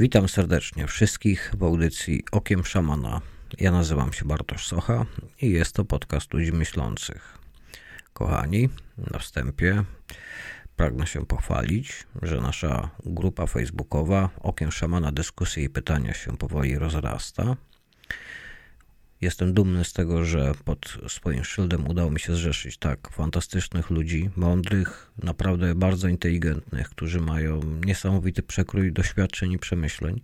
Witam serdecznie wszystkich w audycji Okiem Szamana. Ja nazywam się Bartosz Socha i jest to podcast ludzi myślących. Kochani, na wstępie pragnę się pochwalić, że nasza grupa facebookowa Okiem Szamana dyskusje i pytania się powoli rozrasta. Jestem dumny z tego, że pod swoim szyldem udało mi się zrzeszyć tak fantastycznych ludzi, mądrych, naprawdę bardzo inteligentnych, którzy mają niesamowity przekrój doświadczeń i przemyśleń.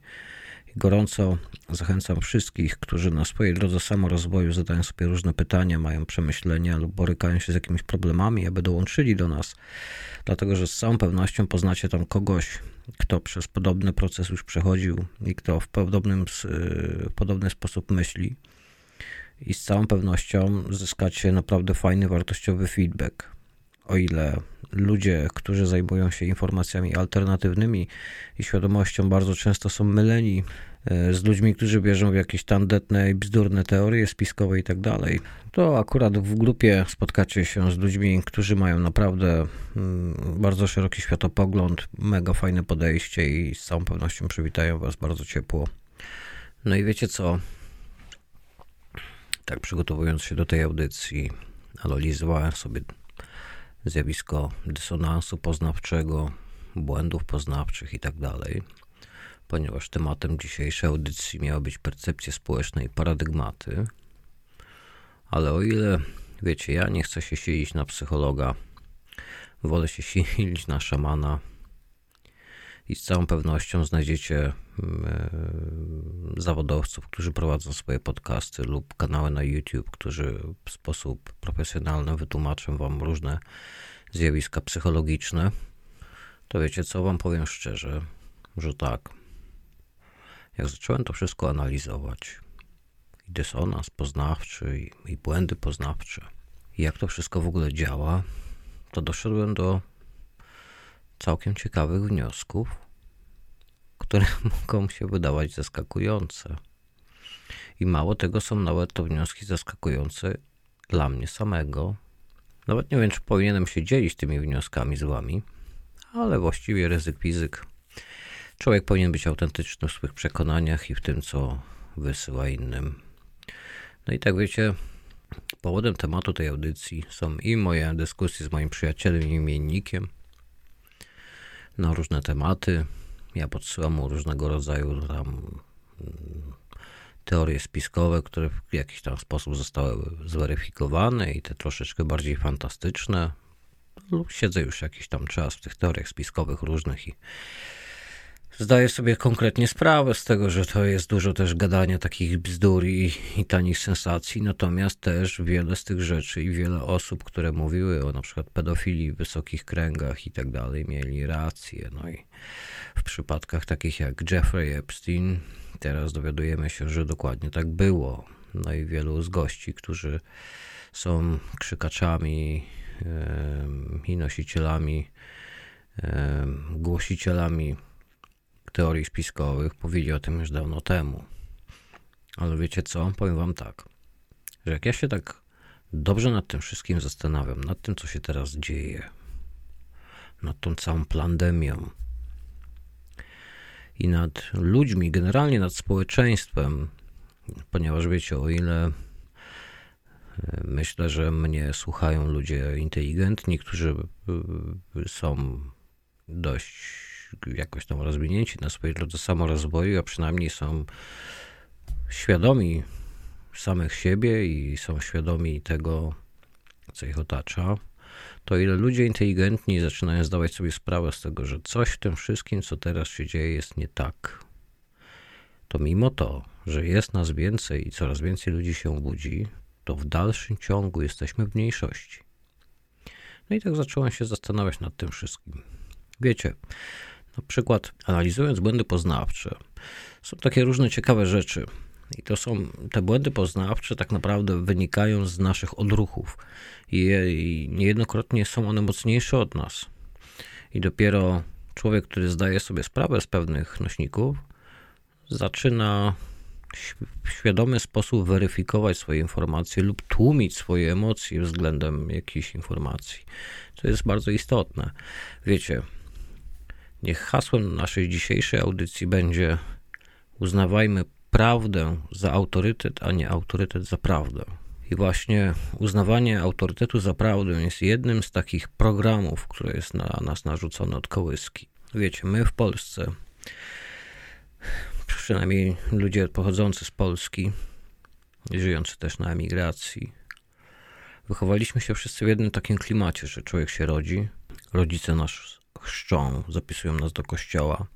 Gorąco zachęcam wszystkich, którzy na swojej drodze samorozwoju zadają sobie różne pytania, mają przemyślenia lub borykają się z jakimiś problemami, aby dołączyli do nas, dlatego że z całą pewnością poznacie tam kogoś, kto przez podobny proces już przechodził i kto w, podobnym, w podobny sposób myśli i z całą pewnością zyskacie naprawdę fajny, wartościowy feedback. O ile ludzie, którzy zajmują się informacjami alternatywnymi i świadomością, bardzo często są myleni e, z ludźmi, którzy wierzą w jakieś tandetne i bzdurne teorie spiskowe i tak dalej, to akurat w grupie spotkacie się z ludźmi, którzy mają naprawdę mm, bardzo szeroki światopogląd, mega fajne podejście i z całą pewnością przywitają Was bardzo ciepło. No i wiecie co? Tak przygotowując się do tej audycji, analizowałem sobie zjawisko dysonansu poznawczego, błędów poznawczych i tak dalej, ponieważ tematem dzisiejszej audycji miała być percepcja społeczna i paradygmaty. Ale o ile, wiecie, ja nie chcę się silić na psychologa, wolę się silić na szamana, i z całą pewnością znajdziecie mm, e, zawodowców, którzy prowadzą swoje podcasty lub kanały na YouTube, którzy w sposób profesjonalny wytłumaczą Wam różne zjawiska psychologiczne. To wiecie co, Wam powiem szczerze, że tak. Jak zacząłem to wszystko analizować, i dysonans poznawczy, i, i błędy poznawcze, i jak to wszystko w ogóle działa, to doszedłem do całkiem ciekawych wniosków, które mogą się wydawać zaskakujące. I mało tego, są nawet to wnioski zaskakujące dla mnie samego. Nawet nie wiem, czy powinienem się dzielić tymi wnioskami z wami, ale właściwie ryzyk fizyk. Człowiek powinien być autentyczny w swych przekonaniach i w tym, co wysyła innym. No i tak wiecie, powodem tematu tej audycji są i moje dyskusje z moim przyjacielem i imiennikiem, na różne tematy. Ja podsyłam mu różnego rodzaju tam teorie spiskowe, które w jakiś tam sposób zostały zweryfikowane i te troszeczkę bardziej fantastyczne. Siedzę już jakiś tam czas w tych teoriach spiskowych różnych i Zdaję sobie konkretnie sprawę z tego, że to jest dużo też gadania takich bzdur i, i tanich sensacji, natomiast też wiele z tych rzeczy i wiele osób, które mówiły o na przykład pedofilii w wysokich kręgach i tak dalej, mieli rację. No i w przypadkach takich jak Jeffrey Epstein, teraz dowiadujemy się, że dokładnie tak było. No i wielu z gości, którzy są krzykaczami yy, i nosicielami, yy, głosicielami teorii spiskowych powiedzieli o tym już dawno temu. Ale wiecie co? Powiem wam tak, że jak ja się tak dobrze nad tym wszystkim zastanawiam, nad tym, co się teraz dzieje, nad tą całą pandemią i nad ludźmi, generalnie nad społeczeństwem, ponieważ wiecie, o ile e, myślę, że mnie słuchają ludzie inteligentni, którzy e, są dość jakoś tam rozwinięci na swojej drodze samorozwoju, a przynajmniej są świadomi samych siebie i są świadomi tego, co ich otacza, to ile ludzie inteligentni zaczynają zdawać sobie sprawę z tego, że coś w tym wszystkim, co teraz się dzieje, jest nie tak, to mimo to, że jest nas więcej i coraz więcej ludzi się budzi, to w dalszym ciągu jesteśmy w mniejszości. No i tak zacząłem się zastanawiać nad tym wszystkim. Wiecie, na przykład, analizując błędy poznawcze, są takie różne ciekawe rzeczy. I to są te błędy poznawcze, tak naprawdę wynikają z naszych odruchów. I, I niejednokrotnie są one mocniejsze od nas. I dopiero człowiek, który zdaje sobie sprawę z pewnych nośników, zaczyna w świadomy sposób weryfikować swoje informacje lub tłumić swoje emocje względem jakiejś informacji. To jest bardzo istotne. Wiecie, Niech hasłem naszej dzisiejszej audycji będzie uznawajmy prawdę za autorytet, a nie autorytet za prawdę. I właśnie uznawanie autorytetu za prawdę jest jednym z takich programów, które jest na nas narzucone od kołyski. Wiecie, my w Polsce, przynajmniej ludzie pochodzący z Polski, żyjący też na emigracji, wychowaliśmy się wszyscy w jednym takim klimacie, że człowiek się rodzi, rodzice nas chrzczą, zapisują nas do kościoła,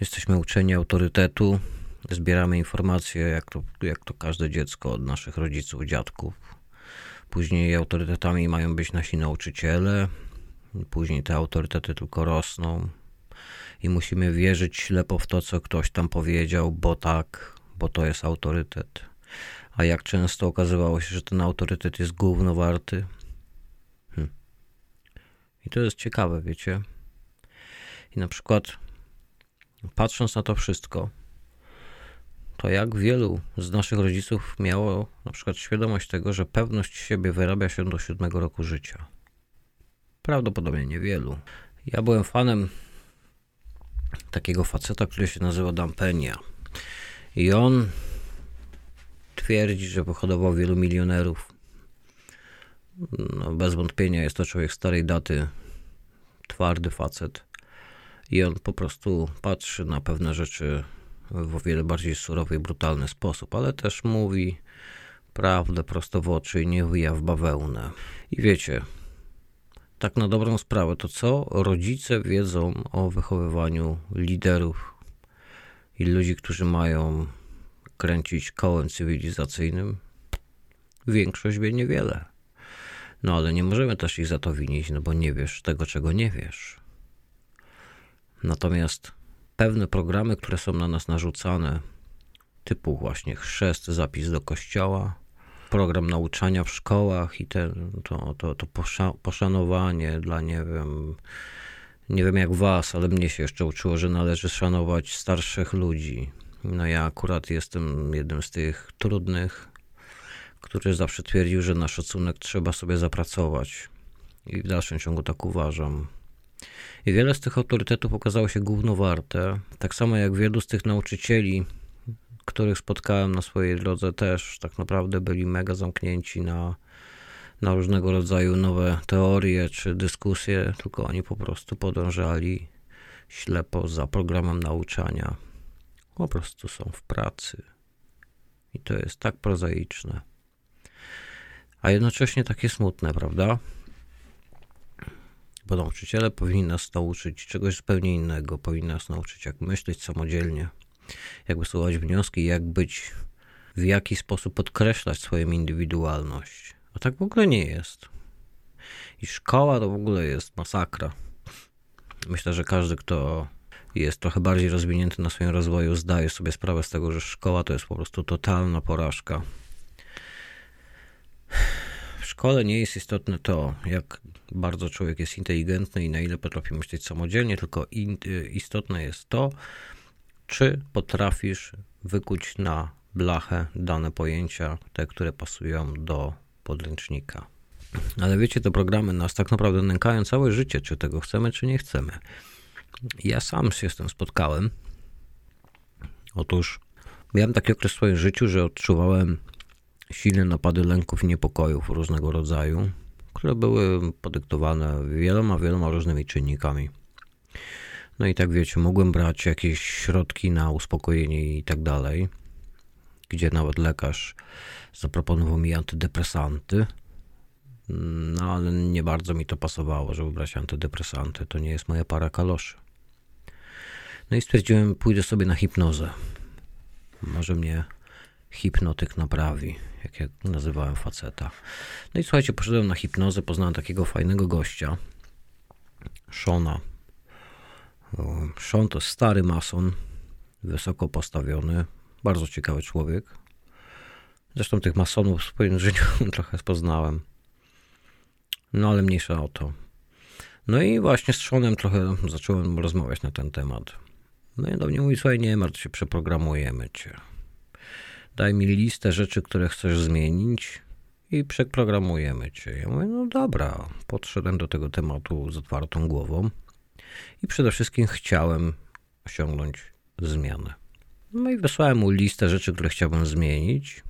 jesteśmy uczeni autorytetu, zbieramy informacje, jak to, jak to każde dziecko od naszych rodziców, dziadków. Później autorytetami mają być nasi nauczyciele, później te autorytety tylko rosną i musimy wierzyć ślepo w to, co ktoś tam powiedział, bo tak, bo to jest autorytet. A jak często okazywało się, że ten autorytet jest gówno warty? Hm. I to jest ciekawe, wiecie. Na przykład patrząc na to wszystko, to jak wielu z naszych rodziców miało na przykład świadomość tego, że pewność siebie wyrabia się do siódmego roku życia? Prawdopodobnie niewielu. Ja byłem fanem takiego faceta, który się nazywa Dampenia. I on twierdzi, że pochodował wielu milionerów. No, bez wątpienia jest to człowiek starej daty, twardy facet. I on po prostu patrzy na pewne rzeczy w o wiele bardziej surowy i brutalny sposób, ale też mówi prawdę prosto w oczy i nie wyja w bawełnę. I wiecie, tak na dobrą sprawę, to co rodzice wiedzą o wychowywaniu liderów i ludzi, którzy mają kręcić kołem cywilizacyjnym? Większość wie niewiele. No ale nie możemy też ich za to winić, no bo nie wiesz tego, czego nie wiesz. Natomiast pewne programy, które są na nas narzucane, typu właśnie chrzest, zapis do kościoła, program nauczania w szkołach i ten, to, to, to poszanowanie dla, nie wiem, nie wiem jak was, ale mnie się jeszcze uczyło, że należy szanować starszych ludzi. No ja akurat jestem jednym z tych trudnych, który zawsze twierdził, że na szacunek trzeba sobie zapracować. I w dalszym ciągu tak uważam. I wiele z tych autorytetów okazało się gównowarte. Tak samo jak wielu z tych nauczycieli, których spotkałem na swojej drodze, też tak naprawdę byli mega zamknięci na, na różnego rodzaju nowe teorie czy dyskusje, tylko oni po prostu podążali ślepo za programem nauczania. Po prostu są w pracy. I to jest tak prozaiczne. A jednocześnie takie smutne, prawda? Bo nauczyciele powinni nas nauczyć czegoś zupełnie innego. Powinni nas nauczyć, jak myśleć samodzielnie, jak wysuwać wnioski, jak być, w jaki sposób podkreślać swoją indywidualność. A tak w ogóle nie jest. I szkoła to w ogóle jest masakra. Myślę, że każdy, kto jest trochę bardziej rozwinięty na swoim rozwoju, zdaje sobie sprawę z tego, że szkoła to jest po prostu totalna porażka. Szkole nie jest istotne to, jak bardzo człowiek jest inteligentny i na ile potrafi myśleć samodzielnie, tylko y, istotne jest to, czy potrafisz wykuć na blachę dane pojęcia, te, które pasują do podręcznika. Ale wiecie, te programy nas tak naprawdę nękają całe życie, czy tego chcemy, czy nie chcemy. Ja sam się z tym spotkałem. Otóż miałem taki okres w swoim życiu, że odczuwałem silne napady lęków i niepokojów różnego rodzaju które były podyktowane wieloma, wieloma różnymi czynnikami. No i tak wiecie, mogłem brać jakieś środki na uspokojenie i tak dalej, gdzie nawet lekarz zaproponował mi antydepresanty. No ale nie bardzo mi to pasowało, żeby brać antydepresanty. To nie jest moja para kaloszy. No i stwierdziłem, pójdę sobie na hipnozę. Może mnie hipnotyk naprawi, jak ja nazywałem faceta. No i słuchajcie, poszedłem na hipnozę, poznałem takiego fajnego gościa, Shona. Sean to stary mason, wysoko postawiony, bardzo ciekawy człowiek. Zresztą tych masonów w swoim życiu trochę poznałem. No ale mniejsza o to. No i właśnie z Seanem trochę zacząłem rozmawiać na ten temat. No i do mnie mówi, słuchaj, nie martw się, przeprogramujemy cię daj mi listę rzeczy, które chcesz zmienić i przeprogramujemy cię. Ja mówię, no dobra, podszedłem do tego tematu z otwartą głową. i przede wszystkim chciałem osiągnąć zmianę. No i wysłałem mu listę rzeczy, które chciałbym zmienić.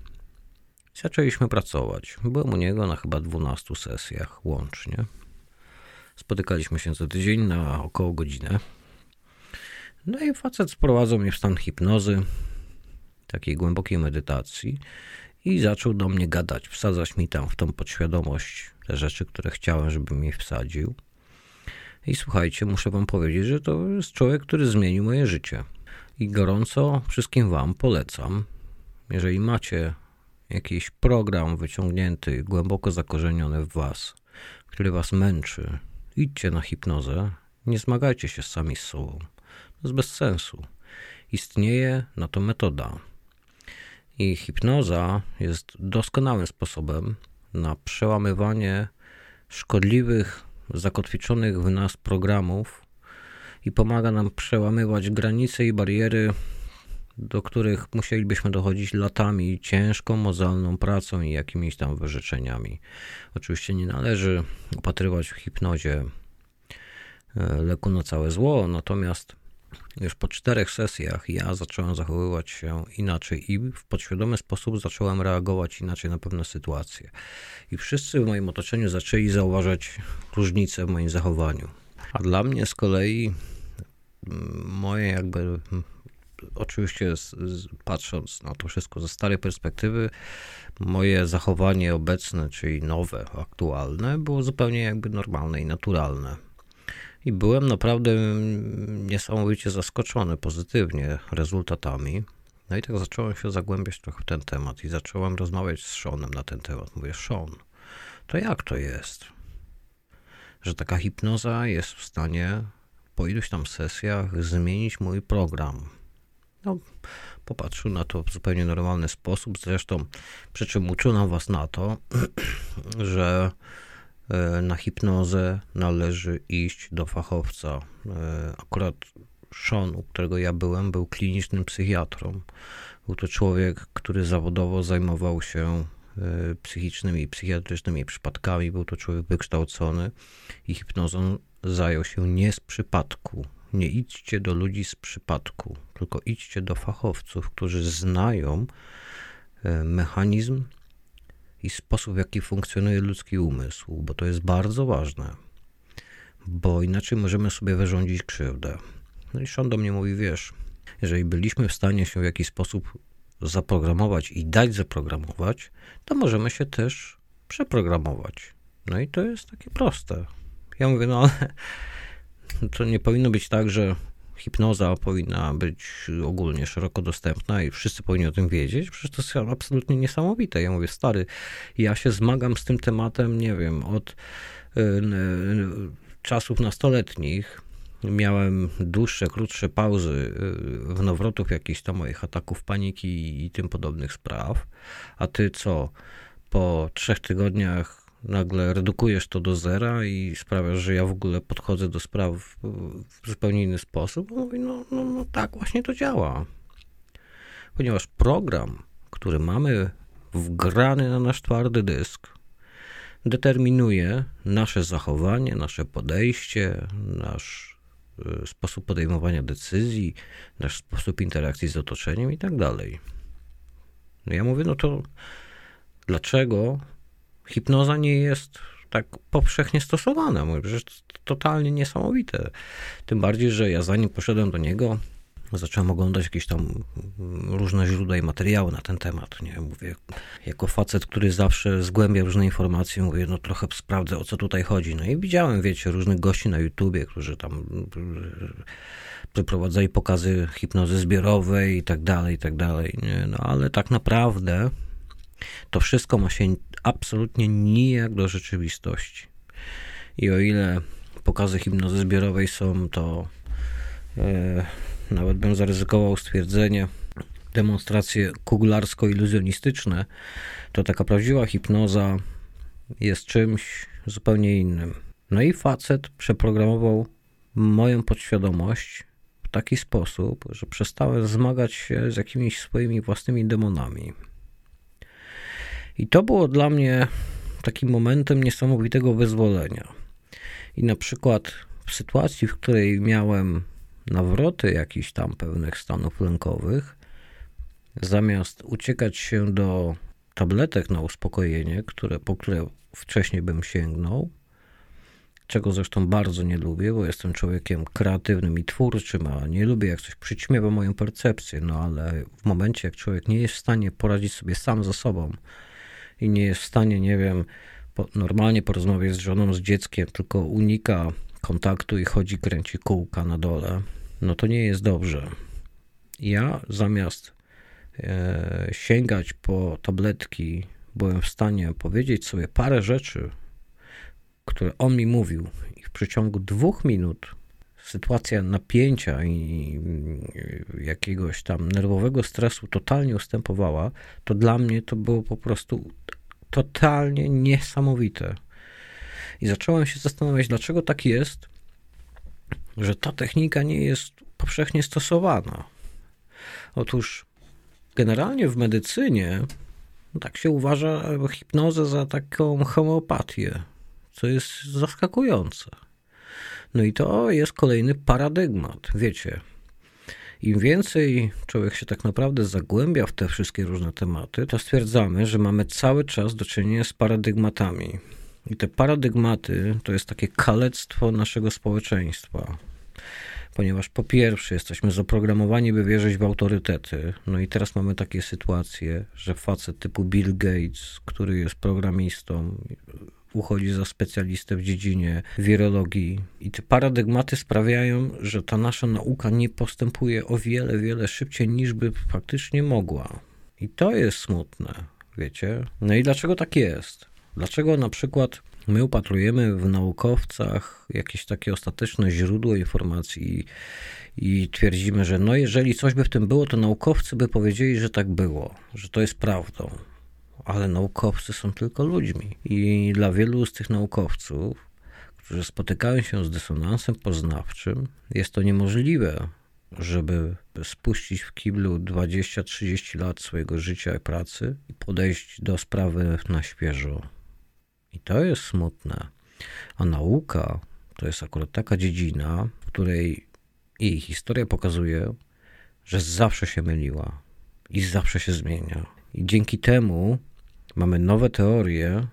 Zaczęliśmy pracować. Byłem u niego na chyba 12 sesjach łącznie. Spotykaliśmy się co tydzień na około godzinę. No i facet sprowadzał mnie w stan hipnozy, takiej głębokiej medytacji i zaczął do mnie gadać, wsadzać mi tam w tą podświadomość te rzeczy, które chciałem, żeby mi wsadził. I słuchajcie, muszę wam powiedzieć, że to jest człowiek, który zmienił moje życie. I gorąco wszystkim wam polecam, jeżeli macie jakiś program wyciągnięty, głęboko zakorzeniony w was, który was męczy, idźcie na hipnozę, nie zmagajcie się sami z sobą. To jest bez sensu. Istnieje na to metoda. I hipnoza jest doskonałym sposobem na przełamywanie szkodliwych, zakotwiczonych w nas programów i pomaga nam przełamywać granice i bariery, do których musielibyśmy dochodzić latami ciężką, mozolną pracą i jakimiś tam wyrzeczeniami. Oczywiście nie należy upatrywać w hipnozie e, leku na całe zło, natomiast już po czterech sesjach ja zacząłem zachowywać się inaczej i w podświadomy sposób zacząłem reagować inaczej na pewne sytuacje. I wszyscy w moim otoczeniu zaczęli zauważać różnice w moim zachowaniu. A dla mnie z kolei mm, moje jakby mm, oczywiście patrząc na to wszystko ze starej perspektywy, moje zachowanie obecne, czyli nowe, aktualne, było zupełnie jakby normalne i naturalne i byłem naprawdę niesamowicie zaskoczony pozytywnie rezultatami. No i tak zacząłem się zagłębiać trochę w ten temat i zacząłem rozmawiać z Seanem na ten temat. Mówię, Sean, to jak to jest, że taka hipnoza jest w stanie po iluś tam sesjach zmienić mój program? No, popatrzył na to w zupełnie normalny sposób. Zresztą, przy czym uczono was na to, że na hipnozę należy iść do fachowca. E, akurat Sean, u którego ja byłem, był klinicznym psychiatrą. Był to człowiek, który zawodowo zajmował się e, psychicznymi i psychiatrycznymi przypadkami. Był to człowiek wykształcony i hipnozą zajął się nie z przypadku. Nie idźcie do ludzi z przypadku, tylko idźcie do fachowców, którzy znają mechanizm i sposób, w jaki funkcjonuje ludzki umysł, bo to jest bardzo ważne, bo inaczej możemy sobie wyrządzić krzywdę. No i Sean do mnie mówi, wiesz, jeżeli byliśmy w stanie się w jakiś sposób zaprogramować i dać zaprogramować, to możemy się też przeprogramować. No i to jest takie proste. Ja mówię, no ale to nie powinno być tak, że hipnoza powinna być ogólnie szeroko dostępna i wszyscy powinni o tym wiedzieć, przecież to jest absolutnie niesamowite. Ja mówię, stary, ja się zmagam z tym tematem, nie wiem, od y, y, czasów nastoletnich. Miałem dłuższe, krótsze pauzy y, w nawrotów jakichś tam moich ataków paniki i tym podobnych spraw. A ty co? Po trzech tygodniach nagle redukujesz to do zera i sprawiasz, że ja w ogóle podchodzę do spraw w zupełnie inny sposób. Mówi, no, no, no tak właśnie to działa. Ponieważ program, który mamy wgrany na nasz twardy dysk, determinuje nasze zachowanie, nasze podejście, nasz y, sposób podejmowania decyzji, nasz sposób interakcji z otoczeniem i tak dalej. No ja mówię, no to dlaczego hipnoza nie jest tak powszechnie stosowana. Mówię, że to totalnie niesamowite. Tym bardziej, że ja zanim poszedłem do niego, zacząłem oglądać jakieś tam różne źródła i materiały na ten temat. Nie mówię, jako facet, który zawsze zgłębia różne informacje, mówię, no trochę sprawdzę o co tutaj chodzi. No i widziałem, wiecie, różnych gości na YouTubie, którzy tam przeprowadzali pokazy hipnozy zbiorowej i tak dalej, i tak dalej. Nie? No ale tak naprawdę to wszystko ma się absolutnie nijak do rzeczywistości. I o ile pokazy hipnozy zbiorowej są to, e, nawet bym zaryzykował stwierdzenie, demonstracje kuglarsko-iluzjonistyczne, to taka prawdziwa hipnoza jest czymś zupełnie innym. No i facet przeprogramował moją podświadomość w taki sposób, że przestałem zmagać się z jakimiś swoimi własnymi demonami. I to było dla mnie takim momentem niesamowitego wyzwolenia. I na przykład w sytuacji, w której miałem nawroty jakichś tam pewnych stanów lękowych, zamiast uciekać się do tabletek na uspokojenie, które, po które wcześniej bym sięgnął, czego zresztą bardzo nie lubię, bo jestem człowiekiem kreatywnym i twórczym, a nie lubię jak coś przyćmiewa moją percepcję, no ale w momencie jak człowiek nie jest w stanie poradzić sobie sam ze sobą i nie jest w stanie, nie wiem, normalnie porozmawiać z żoną, z dzieckiem, tylko unika kontaktu i chodzi, kręci kółka na dole, no to nie jest dobrze. Ja zamiast e, sięgać po tabletki, byłem w stanie powiedzieć sobie parę rzeczy, które on mi mówił, i w przeciągu dwóch minut sytuacja napięcia i jakiegoś tam nerwowego stresu totalnie ustępowała, to dla mnie to było po prostu totalnie niesamowite. I zacząłem się zastanawiać, dlaczego tak jest, że ta technika nie jest powszechnie stosowana. Otóż generalnie w medycynie tak się uważa hipnozę za taką homeopatię, co jest zaskakujące. No i to jest kolejny paradygmat. Wiecie, im więcej człowiek się tak naprawdę zagłębia w te wszystkie różne tematy, to stwierdzamy, że mamy cały czas do czynienia z paradygmatami. I te paradygmaty to jest takie kalectwo naszego społeczeństwa. Ponieważ po pierwsze jesteśmy zaprogramowani, by wierzyć w autorytety. No i teraz mamy takie sytuacje, że facet typu Bill Gates, który jest programistą, uchodzi za specjalistę w dziedzinie wirologii. I te paradygmaty sprawiają, że ta nasza nauka nie postępuje o wiele, wiele szybciej niż by faktycznie mogła. I to jest smutne, wiecie? No i dlaczego tak jest? Dlaczego na przykład my upatrujemy w naukowcach jakieś takie ostateczne źródło informacji i, i twierdzimy, że no jeżeli coś by w tym było, to naukowcy by powiedzieli, że tak było, że to jest prawdą ale naukowcy są tylko ludźmi. I dla wielu z tych naukowców, którzy spotykają się z dysonansem poznawczym, jest to niemożliwe, żeby spuścić w kiblu 20-30 lat swojego życia i pracy i podejść do sprawy na świeżo. I to jest smutne. A nauka to jest akurat taka dziedzina, w której jej historia pokazuje, że zawsze się myliła i zawsze się zmienia. I dzięki temu mamy nowe teorie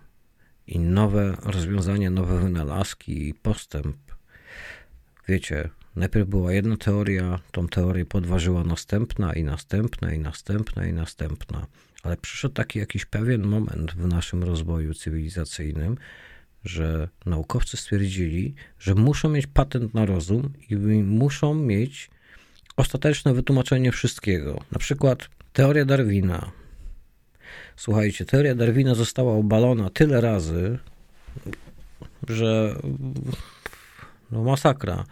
i nowe rozwiązania, nowe wynalazki i postęp. Wiecie, najpierw była jedna teoria, tą teorię podważyła następna i następna i następna i następna. Ale przyszedł taki jakiś pewien moment w naszym rozwoju cywilizacyjnym, że naukowcy stwierdzili, że muszą mieć patent na rozum i muszą mieć ostateczne wytłumaczenie wszystkiego. Na przykład teoria Darwina Słuchajcie, teoria Darwina została obalona tyle razy, że no masakra.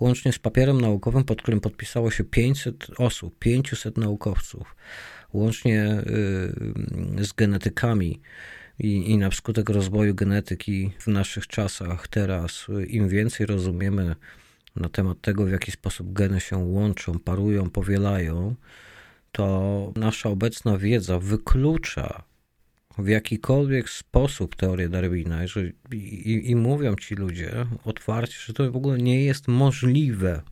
Łącznie z papierem naukowym, pod którym podpisało się 500 osób, 500 naukowców, łącznie y, z genetykami. I, I na skutek rozwoju genetyki w naszych czasach, teraz, im więcej rozumiemy na temat tego, w jaki sposób geny się łączą, parują, powielają, to nasza obecna wiedza wyklucza w jakikolwiek sposób teorię Darwina że, i, i mówią ci ludzie otwarcie, że to w ogóle nie jest możliwe,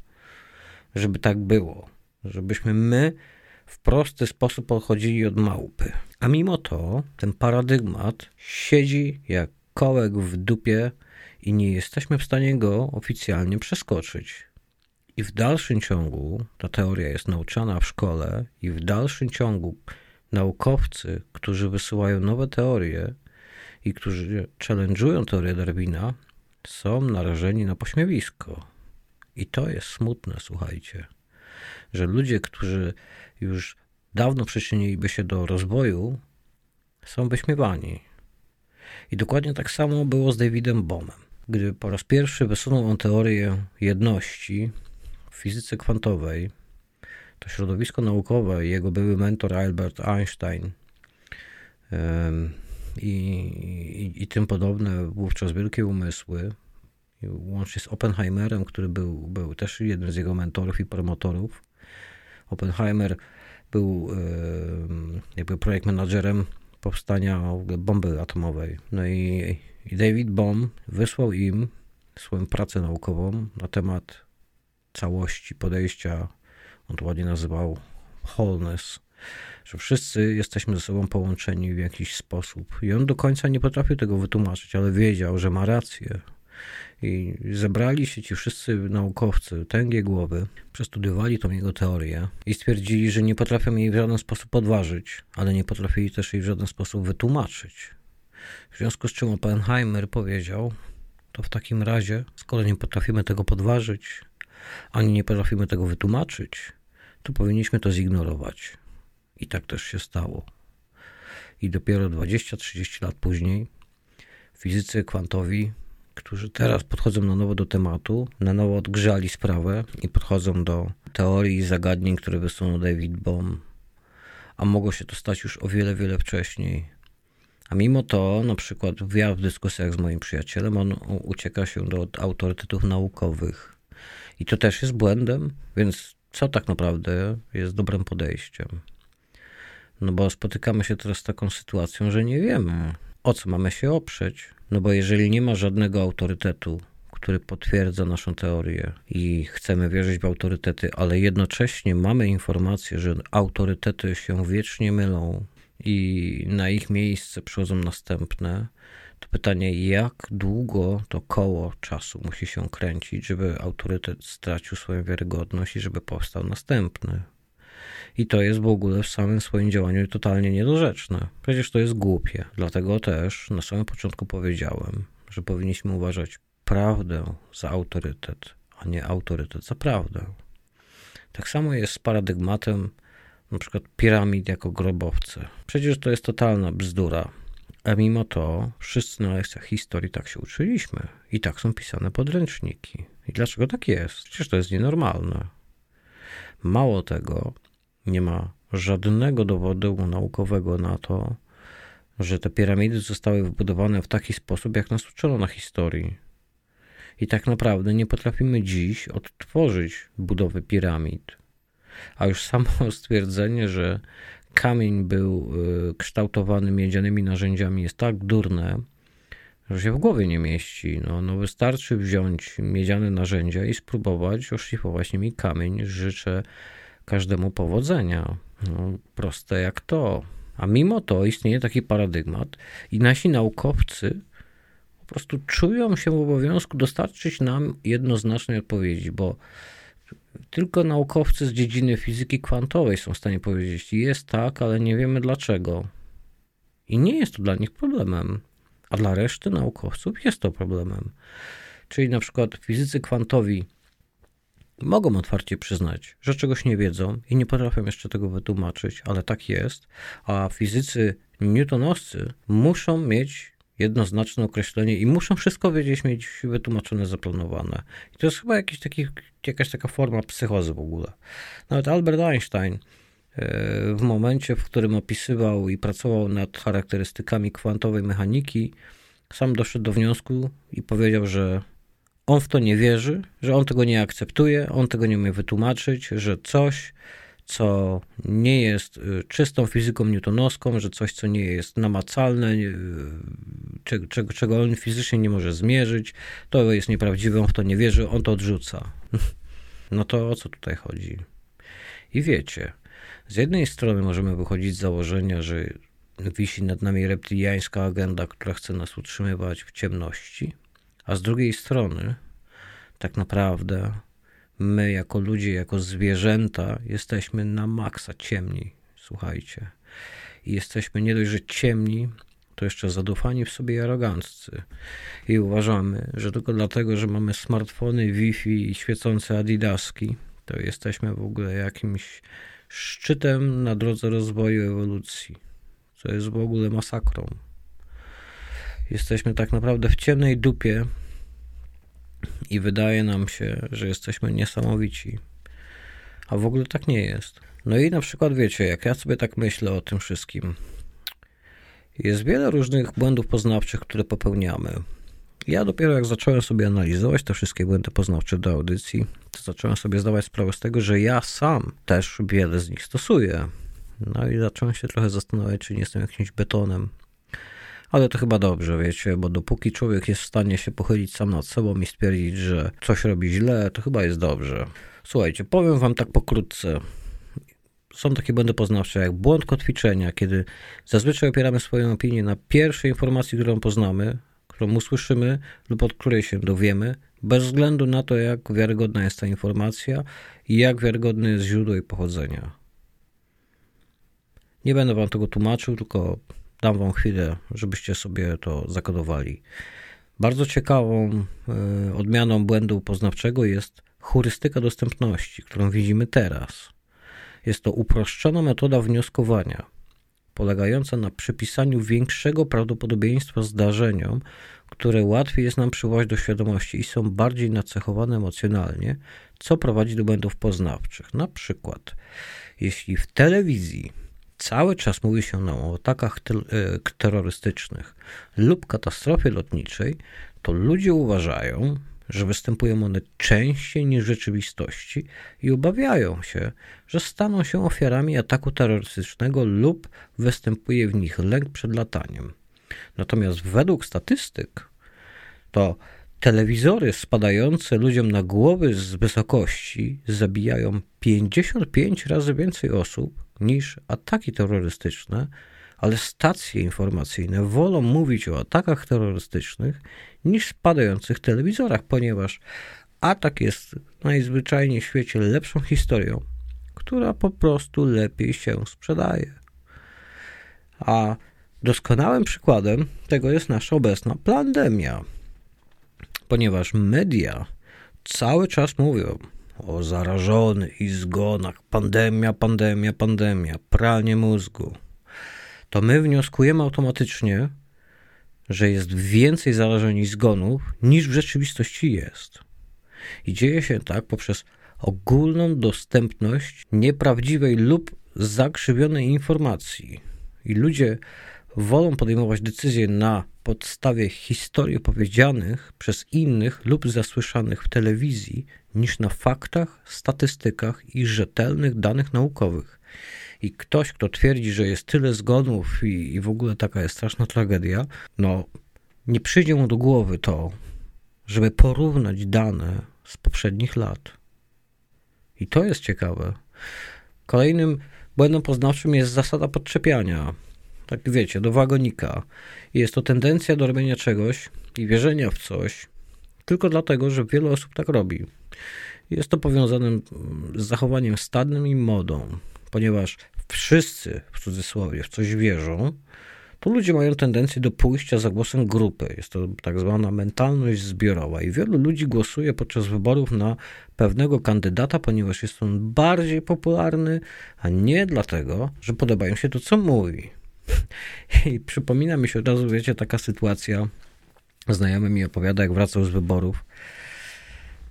żeby tak było. Żebyśmy my w prosty sposób odchodzili od małpy. A mimo to ten paradygmat siedzi jak kołek w dupie i nie jesteśmy w stanie go oficjalnie przeskoczyć. I w dalszym ciągu ta teoria jest nauczana w szkole, i w dalszym ciągu naukowcy, którzy wysyłają nowe teorie i którzy challenge'ują teorię Darwina, są narażeni na pośmiewisko. I to jest smutne, słuchajcie, że ludzie, którzy już dawno przyczyniliby się do rozwoju, są wyśmiewani. I dokładnie tak samo było z Davidem Bohmem. Gdy po raz pierwszy wysunął on teorię jedności, w fizyce kwantowej, to środowisko naukowe jego były mentor Albert Einstein i, i, i tym podobne wówczas wielkie umysły, łącznie z Oppenheimerem, który był, był też jednym z jego mentorów i promotorów. Oppenheimer był jakby projekt menadżerem powstania bomby atomowej. No i, i David Bohm wysłał im swoją pracę naukową na temat całości podejścia, on to ładnie nazywał wholeness, że wszyscy jesteśmy ze sobą połączeni w jakiś sposób. I on do końca nie potrafił tego wytłumaczyć, ale wiedział, że ma rację. I zebrali się ci wszyscy naukowcy, tęgie głowy, przestudiowali tą jego teorię i stwierdzili, że nie potrafią jej w żaden sposób podważyć, ale nie potrafili też jej w żaden sposób wytłumaczyć. W związku z czym Oppenheimer powiedział, to w takim razie, skoro nie potrafimy tego podważyć, ani nie potrafimy tego wytłumaczyć, to powinniśmy to zignorować. I tak też się stało. I dopiero 20-30 lat później fizycy kwantowi, którzy teraz podchodzą na nowo do tematu, na nowo odgrzali sprawę i podchodzą do teorii i zagadnień, które wysunął David Bohm, a mogło się to stać już o wiele, wiele wcześniej. A mimo to, na przykład ja w dyskusjach z moim przyjacielem, on ucieka się do autorytetów naukowych. I to też jest błędem, więc co tak naprawdę jest dobrym podejściem? No bo spotykamy się teraz z taką sytuacją, że nie wiemy, o co mamy się oprzeć. No bo jeżeli nie ma żadnego autorytetu, który potwierdza naszą teorię i chcemy wierzyć w autorytety, ale jednocześnie mamy informację, że autorytety się wiecznie mylą i na ich miejsce przychodzą następne, pytanie, jak długo to koło czasu musi się kręcić, żeby autorytet stracił swoją wiarygodność i żeby powstał następny. I to jest w ogóle w samym swoim działaniu totalnie niedorzeczne. Przecież to jest głupie. Dlatego też na samym początku powiedziałem, że powinniśmy uważać prawdę za autorytet, a nie autorytet za prawdę. Tak samo jest z paradygmatem na przykład piramid jako grobowce. Przecież to jest totalna bzdura. A mimo to wszyscy na lekcjach historii tak się uczyliśmy i tak są pisane podręczniki. I dlaczego tak jest? Przecież to jest nienormalne. Mało tego, nie ma żadnego dowodu naukowego na to, że te piramidy zostały wybudowane w taki sposób, jak nas uczono na historii. I tak naprawdę nie potrafimy dziś odtworzyć budowy piramid. A już samo stwierdzenie, że kamień był y, kształtowany miedzianymi narzędziami jest tak durne, że się w głowie nie mieści. No, no wystarczy wziąć miedziane narzędzia i spróbować oszlifować nimi kamień. Życzę każdemu powodzenia. No, proste jak to. A mimo to istnieje taki paradygmat i nasi naukowcy po prostu czują się w obowiązku dostarczyć nam jednoznacznej odpowiedzi, bo tylko naukowcy z dziedziny fizyki kwantowej są w stanie powiedzieć, jest tak, ale nie wiemy dlaczego. I nie jest to dla nich problemem, a dla reszty naukowców jest to problemem. Czyli na przykład fizycy kwantowi mogą otwarcie przyznać, że czegoś nie wiedzą i nie potrafią jeszcze tego wytłumaczyć, ale tak jest, a fizycy newtonowscy muszą mieć jednoznaczne określenie i muszą wszystko wiedzieć, mieć wytłumaczone, zaplanowane. I to jest chyba jakiś taki, jakaś taka forma psychozy w ogóle. Nawet Albert Einstein e, w momencie, w którym opisywał i pracował nad charakterystykami kwantowej mechaniki, sam doszedł do wniosku i powiedział, że on w to nie wierzy, że on tego nie akceptuje, on tego nie umie wytłumaczyć, że coś, co nie jest y, czystą fizyką newtonowską, że coś, co nie jest namacalne, y, czego, czego, on fizycznie nie może zmierzyć, to jest nieprawdziwe, on w to nie wierzy, on to odrzuca. No to o co tutaj chodzi? I wiecie, z jednej strony możemy wychodzić z założenia, że wisi nad nami reptiliańska agenda, która chce nas utrzymywać w ciemności, a z drugiej strony, tak naprawdę, my jako ludzie, jako zwierzęta, jesteśmy na maksa ciemni. Słuchajcie. I jesteśmy nie dość, że ciemni, to jeszcze zadufani w sobie i aroganccy. I uważamy, że tylko dlatego, że mamy smartfony, Wi-Fi i świecące adidaski, to jesteśmy w ogóle jakimś szczytem na drodze rozwoju ewolucji, co jest w ogóle masakrą. Jesteśmy tak naprawdę w ciemnej dupie i wydaje nam się, że jesteśmy niesamowici. A w ogóle tak nie jest. No i na przykład wiecie, jak ja sobie tak myślę o tym wszystkim, jest wiele różnych błędów poznawczych, które popełniamy. Ja dopiero jak zacząłem sobie analizować te wszystkie błędy poznawcze do audycji, to zacząłem sobie zdawać sprawę z tego, że ja sam też wiele z nich stosuję. No i zacząłem się trochę zastanawiać, czy nie jestem jakimś betonem. Ale to chyba dobrze, wiecie, bo dopóki człowiek jest w stanie się pochylić sam nad sobą i stwierdzić, że coś robi źle, to chyba jest dobrze. Słuchajcie, powiem wam tak pokrótce. Są takie błędy poznawcze jak błąd kotwiczenia, kiedy zazwyczaj opieramy swoją opinię na pierwszej informacji, którą poznamy, którą usłyszymy lub od której się dowiemy, bez względu na to, jak wiarygodna jest ta informacja i jak wiarygodne jest źródło jej pochodzenia. Nie będę wam tego tłumaczył, tylko dam wam chwilę, żebyście sobie to zakodowali. Bardzo ciekawą y, odmianą błędu poznawczego jest heurystyka dostępności, którą widzimy teraz. Jest to uproszczona metoda wnioskowania, polegająca na przypisaniu większego prawdopodobieństwa zdarzeniom, które łatwiej jest nam przywołać do świadomości i są bardziej nacechowane emocjonalnie, co prowadzi do błędów poznawczych. Na przykład, jeśli w telewizji cały czas mówi się nam o atakach e, terrorystycznych lub katastrofie lotniczej, to ludzie uważają, że występują one częściej niż w rzeczywistości i obawiają się, że staną się ofiarami ataku terrorystycznego lub występuje w nich lęk przed lataniem. Natomiast według statystyk to telewizory spadające ludziom na głowy z wysokości zabijają 55 razy więcej osób niż ataki terrorystyczne, ale stacje informacyjne wolą mówić o atakach terrorystycznych niż spadających telewizorach, ponieważ atak jest najzwyczajniej w świecie lepszą historią, która po prostu lepiej się sprzedaje. A doskonałym przykładem tego jest nasza obecna pandemia, ponieważ media cały czas mówią o zarażonych i zgonach, pandemia, pandemia, pandemia, pranie mózgu, to my wnioskujemy automatycznie, że jest więcej zarażeń i zgonów niż w rzeczywistości jest. I dzieje się tak poprzez ogólną dostępność nieprawdziwej lub zakrzywionej informacji. I ludzie wolą podejmować decyzje na podstawie historii opowiedzianych przez innych lub zasłyszanych w telewizji, niż na faktach, statystykach i rzetelnych danych naukowych. I ktoś, kto twierdzi, że jest tyle zgonów i, i w ogóle taka jest straszna tragedia, no nie przyjdzie mu do głowy to, żeby porównać dane z poprzednich lat. I to jest ciekawe. Kolejnym błędem poznawczym jest zasada podczepiania. Tak wiecie, do wagonika. Jest to tendencja do robienia czegoś i wierzenia w coś tylko dlatego, że wiele osób tak robi. Jest to powiązane z zachowaniem stadnym i modą, ponieważ wszyscy w cudzysłowie w coś wierzą, to ludzie mają tendencję do pójścia za głosem grupy. Jest to tak zwana mentalność zbiorowa i wielu ludzi głosuje podczas wyborów na pewnego kandydata, ponieważ jest on bardziej popularny, a nie dlatego, że podobają się to, co mówi. I przypomina mi się od razu, wiecie, taka sytuacja. Znajomy mi opowiada, jak wracał z wyborów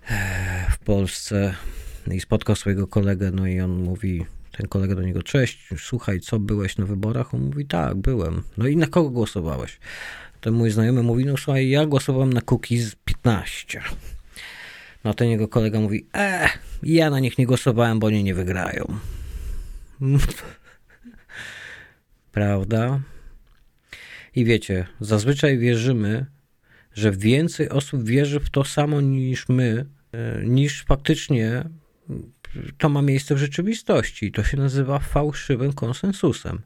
e, w Polsce i spotkał swojego kolegę, no i on mówi, ten kolega do niego, cześć, słuchaj, co, byłeś na wyborach? On mówi, tak, byłem. No i na kogo głosowałeś? Ten mój znajomy mówi, no słuchaj, ja głosowałem na Cookies 15. No ten jego kolega mówi, e, ja na nich nie głosowałem, bo oni nie wygrają. Prawda? I wiecie, zazwyczaj wierzymy, że więcej osób wierzy w to samo niż my, e, niż faktycznie to ma miejsce w rzeczywistości. To się nazywa fałszywym konsensusem.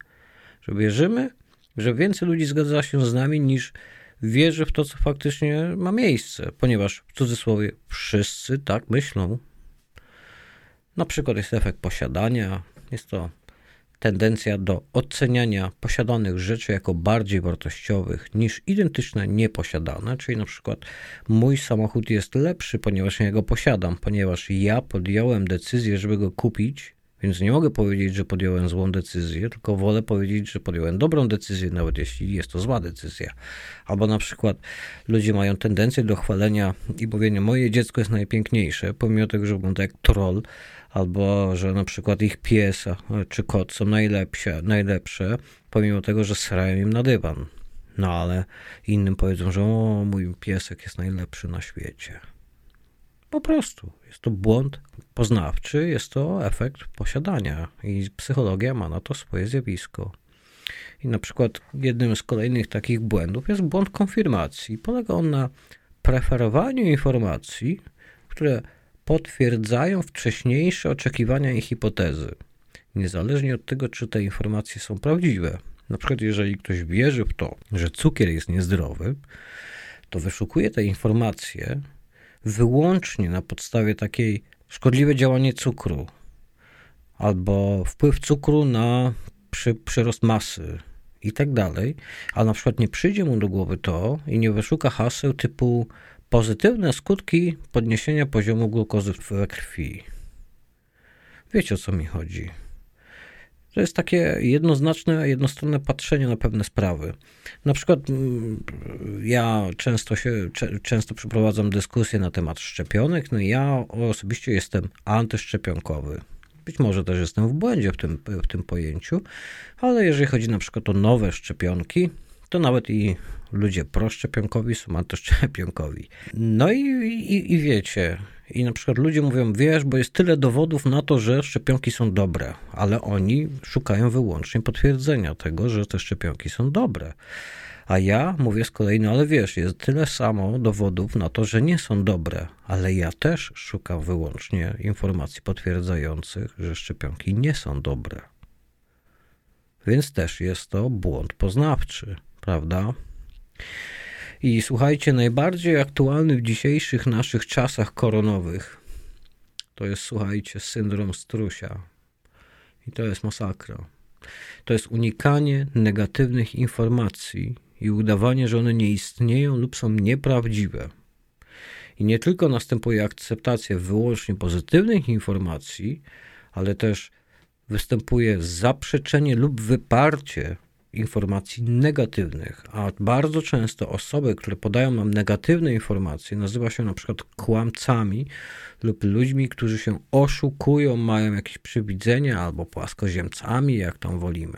Że wierzymy, że więcej ludzi zgadza się z nami niż wierzy w to, co faktycznie ma miejsce, ponieważ w cudzysłowie wszyscy tak myślą. Na przykład jest efekt posiadania, jest to tendencja do oceniania posiadanych rzeczy jako bardziej wartościowych niż identyczne nieposiadane, czyli na przykład mój samochód jest lepszy, ponieważ ja go posiadam, ponieważ ja podjąłem decyzję, żeby go kupić, więc nie mogę powiedzieć, że podjąłem złą decyzję, tylko wolę powiedzieć, że podjąłem dobrą decyzję, nawet jeśli jest to zła decyzja. Albo na przykład ludzie mają tendencję do chwalenia i mówienia, moje dziecko jest najpiękniejsze, pomimo tego, że wygląda jak troll, albo że na przykład ich pies czy kot są najlepsze, najlepsze, pomimo tego, że srają im na dywan. No ale innym powiedzą, że o, mój piesek jest najlepszy na świecie. Po prostu jest to błąd poznawczy, jest to efekt posiadania i psychologia ma na to swoje zjawisko. I na przykład jednym z kolejnych takich błędów jest błąd konfirmacji. Polega on na preferowaniu informacji, które potwierdzają wcześniejsze oczekiwania i hipotezy, niezależnie od tego, czy te informacje są prawdziwe. Na przykład, jeżeli ktoś wierzy w to, że cukier jest niezdrowy, to wyszukuje te informacje wyłącznie na podstawie takiej szkodliwe działanie cukru albo wpływ cukru na przy, przyrost masy i tak dalej, a na przykład nie przyjdzie mu do głowy to i nie wyszuka haseł typu pozytywne skutki podniesienia poziomu glukozy we krwi. Wiecie o co mi chodzi. To jest takie jednoznaczne, jednostronne patrzenie na pewne sprawy. Na przykład mm, ja często się, często przeprowadzam dyskusje na temat szczepionek, no i ja osobiście jestem antyszczepionkowy. Być może też jestem w błędzie w tym, w tym pojęciu, ale jeżeli chodzi na przykład o nowe szczepionki, to nawet i ludzie proszczepionkowi są antyszczepionkowi. No i, i, i wiecie, i na przykład ludzie mówią, wiesz, bo jest tyle dowodów na to, że szczepionki są dobre, ale oni szukają wyłącznie potwierdzenia tego, że te szczepionki są dobre. A ja mówię z kolei, no ale wiesz, jest tyle samo dowodów na to, że nie są dobre, ale ja też szukam wyłącznie informacji potwierdzających, że szczepionki nie są dobre. Więc też jest to błąd poznawczy, prawda? I słuchajcie, najbardziej aktualny w dzisiejszych naszych czasach koronowych to jest, słuchajcie, syndrom strusia. I to jest masakra. To jest unikanie negatywnych informacji i udawanie, że one nie istnieją lub są nieprawdziwe. I nie tylko następuje akceptacja wyłącznie pozytywnych informacji, ale też występuje zaprzeczenie lub wyparcie informacji negatywnych, a bardzo często osoby, które podają nam negatywne informacje, nazywa się na przykład kłamcami lub ludźmi, którzy się oszukują, mają jakieś przywidzenia albo płaskoziemcami, jak tam wolimy.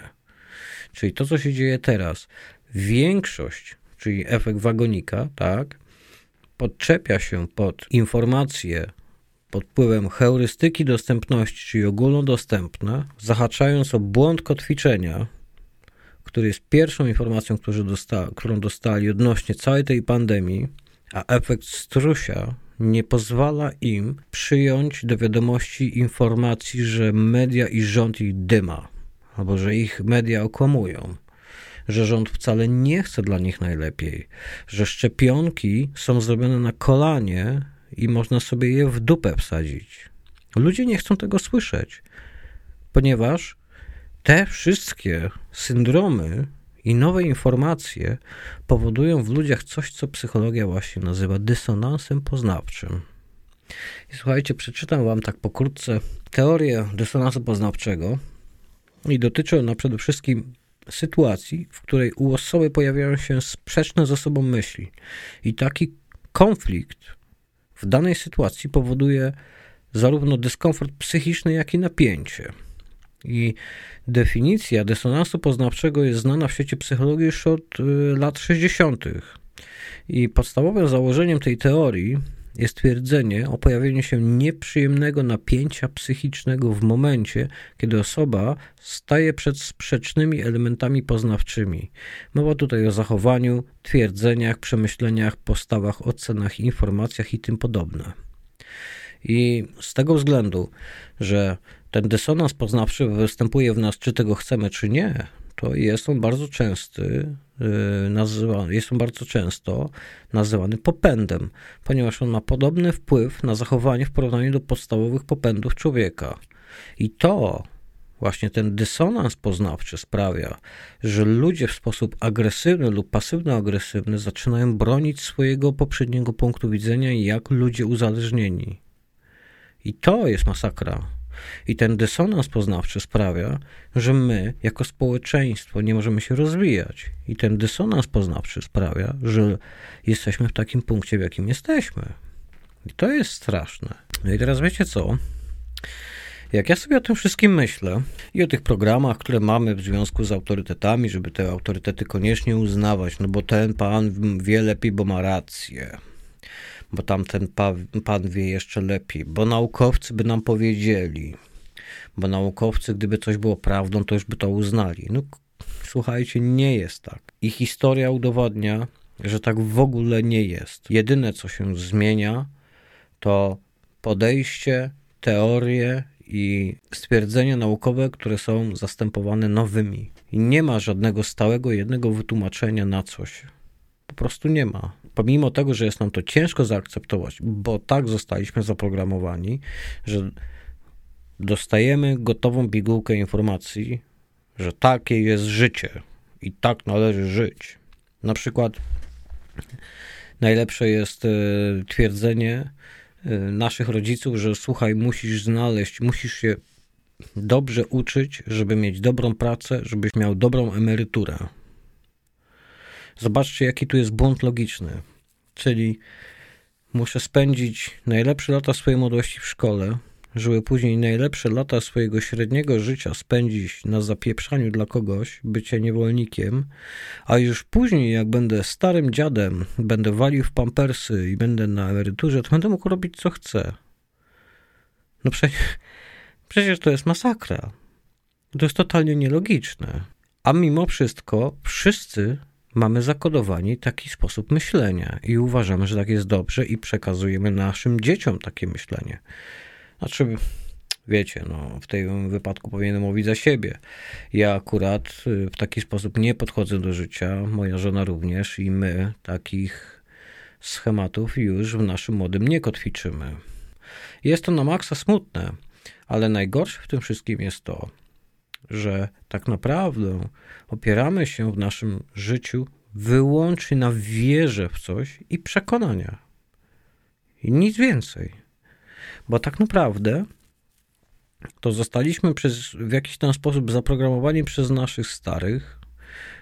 Czyli to, co się dzieje teraz, większość, czyli efekt wagonika, tak, podczepia się pod informacje pod wpływem heurystyki dostępności, czyli ogólnodostępne, zahaczając o błąd kotwiczenia, który jest pierwszą informacją, którą dostali odnośnie całej tej pandemii, a efekt strusia nie pozwala im przyjąć do wiadomości informacji, że media i rząd ich dyma, albo że ich media okłamują, że rząd wcale nie chce dla nich najlepiej, że szczepionki są zrobione na kolanie i można sobie je w dupę wsadzić. Ludzie nie chcą tego słyszeć, ponieważ te wszystkie syndromy i nowe informacje powodują w ludziach coś, co psychologia właśnie nazywa dysonansem poznawczym. I słuchajcie, przeczytam wam tak pokrótce teorię dysonansu poznawczego i dotyczy ona przede wszystkim sytuacji, w której u osoby pojawiają się sprzeczne ze sobą myśli. I taki konflikt w danej sytuacji powoduje zarówno dyskomfort psychiczny, jak i napięcie. I definicja dysonansu poznawczego jest znana w świecie psychologii już od y, lat 60. I podstawowym założeniem tej teorii jest twierdzenie o pojawieniu się nieprzyjemnego napięcia psychicznego w momencie, kiedy osoba staje przed sprzecznymi elementami poznawczymi. Mowa tutaj o zachowaniu, twierdzeniach, przemyśleniach, postawach, ocenach, informacjach i tym podobne. I z tego względu, że ten dysonans poznawczy występuje w nas, czy tego chcemy, czy nie, to jest on bardzo częsty, y, jest on bardzo często nazywany popędem, ponieważ on ma podobny wpływ na zachowanie w porównaniu do podstawowych popędów człowieka. I to właśnie ten dysonans poznawczy sprawia, że ludzie w sposób agresywny lub pasywno-agresywny zaczynają bronić swojego poprzedniego punktu widzenia jak ludzie uzależnieni. I to jest masakra i ten dysonans poznawczy sprawia, że my, jako społeczeństwo, nie możemy się rozwijać. I ten dysonans poznawczy sprawia, że jesteśmy w takim punkcie, w jakim jesteśmy. I to jest straszne. No i teraz wiecie co? Jak ja sobie o tym wszystkim myślę i o tych programach, które mamy w związku z autorytetami, żeby te autorytety koniecznie uznawać, no bo ten pan wie lepiej, bo ma rację bo tamten pan, pan wie jeszcze lepiej, bo naukowcy by nam powiedzieli, bo naukowcy, gdyby coś było prawdą, to już by to uznali. No, słuchajcie, nie jest tak. I historia udowodnia, że tak w ogóle nie jest. Jedyne, co się zmienia, to podejście, teorie i stwierdzenia naukowe, które są zastępowane nowymi. I nie ma żadnego stałego, jednego wytłumaczenia na coś. Po prostu nie ma. Pomimo tego, że jest nam to ciężko zaakceptować, bo tak zostaliśmy zaprogramowani, że dostajemy gotową pigułkę informacji, że takie jest życie i tak należy żyć. Na przykład najlepsze jest e, twierdzenie e, naszych rodziców, że słuchaj, musisz znaleźć, musisz się dobrze uczyć, żeby mieć dobrą pracę, żebyś miał dobrą emeryturę. Zobaczcie, jaki tu jest błąd logiczny. Czyli muszę spędzić najlepsze lata swojej młodości w szkole, żeby później najlepsze lata swojego średniego życia spędzić na zapieprzaniu dla kogoś, bycie niewolnikiem, a już później, jak będę starym dziadem, będę walił w pampersy i będę na emeryturze, to będę mógł robić co chcę. No przecież, przecież to jest masakra. To jest totalnie nielogiczne. A mimo wszystko wszyscy mamy zakodowani taki sposób myślenia i uważamy, że tak jest dobrze i przekazujemy naszym dzieciom takie myślenie. Znaczy, wiecie, no, w tym wypadku powinienem mówić za siebie. Ja akurat y, w taki sposób nie podchodzę do życia, moja żona również i my takich schematów już w naszym młodym nie kotwiczymy. Jest to na maksa smutne, ale najgorsze w tym wszystkim jest to, że tak naprawdę opieramy się w naszym życiu wyłącznie na wierze w coś i przekonania. I nic więcej. Bo tak naprawdę to zostaliśmy przez, w jakiś tam sposób zaprogramowani przez naszych starych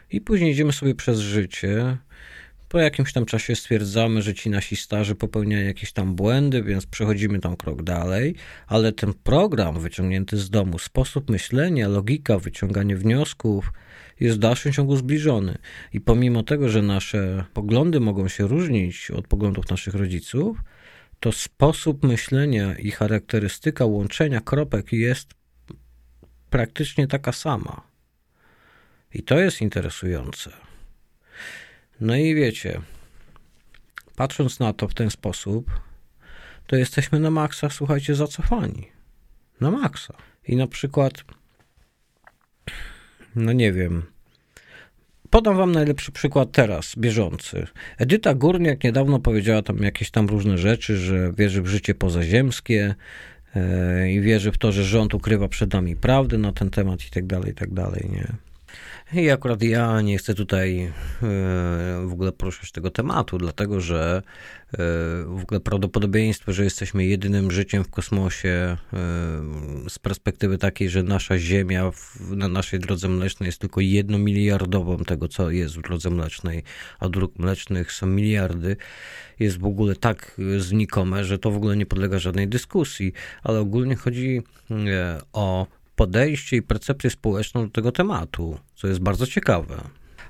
i później idziemy sobie przez życie. Po jakimś tam czasie stwierdzamy, że ci nasi starzy popełniają jakieś tam błędy, więc przechodzimy tam krok dalej, ale ten program wyciągnięty z domu, sposób myślenia, logika, wyciąganie wniosków jest w dalszym ciągu zbliżony. I pomimo tego, że nasze poglądy mogą się różnić od poglądów naszych rodziców, to sposób myślenia i charakterystyka łączenia kropek jest praktycznie taka sama. I to jest interesujące. No i wiecie, patrząc na to w ten sposób, to jesteśmy na maksa, słuchajcie, zacofani. Na maksa. I na przykład, no nie wiem, Podam wam najlepszy przykład teraz, bieżący. Edyta Górniak niedawno powiedziała tam jakieś tam różne rzeczy, że wierzy w życie pozaziemskie yy, i wierzy w to, że rząd ukrywa przed nami prawdę na ten temat i tak dalej, i tak dalej, nie? I akurat ja nie chcę tutaj e, w ogóle poruszać tego tematu, dlatego że e, w ogóle prawdopodobieństwo, że jesteśmy jedynym życiem w kosmosie e, z perspektywy takiej, że nasza Ziemia na naszej drodze mlecznej jest tylko jednomiliardową tego, co jest w drodze mlecznej, a dróg mlecznych są miliardy, jest w ogóle tak znikome, że to w ogóle nie podlega żadnej dyskusji, ale ogólnie chodzi o podejście i percepcję społeczną do tego tematu, co jest bardzo ciekawe.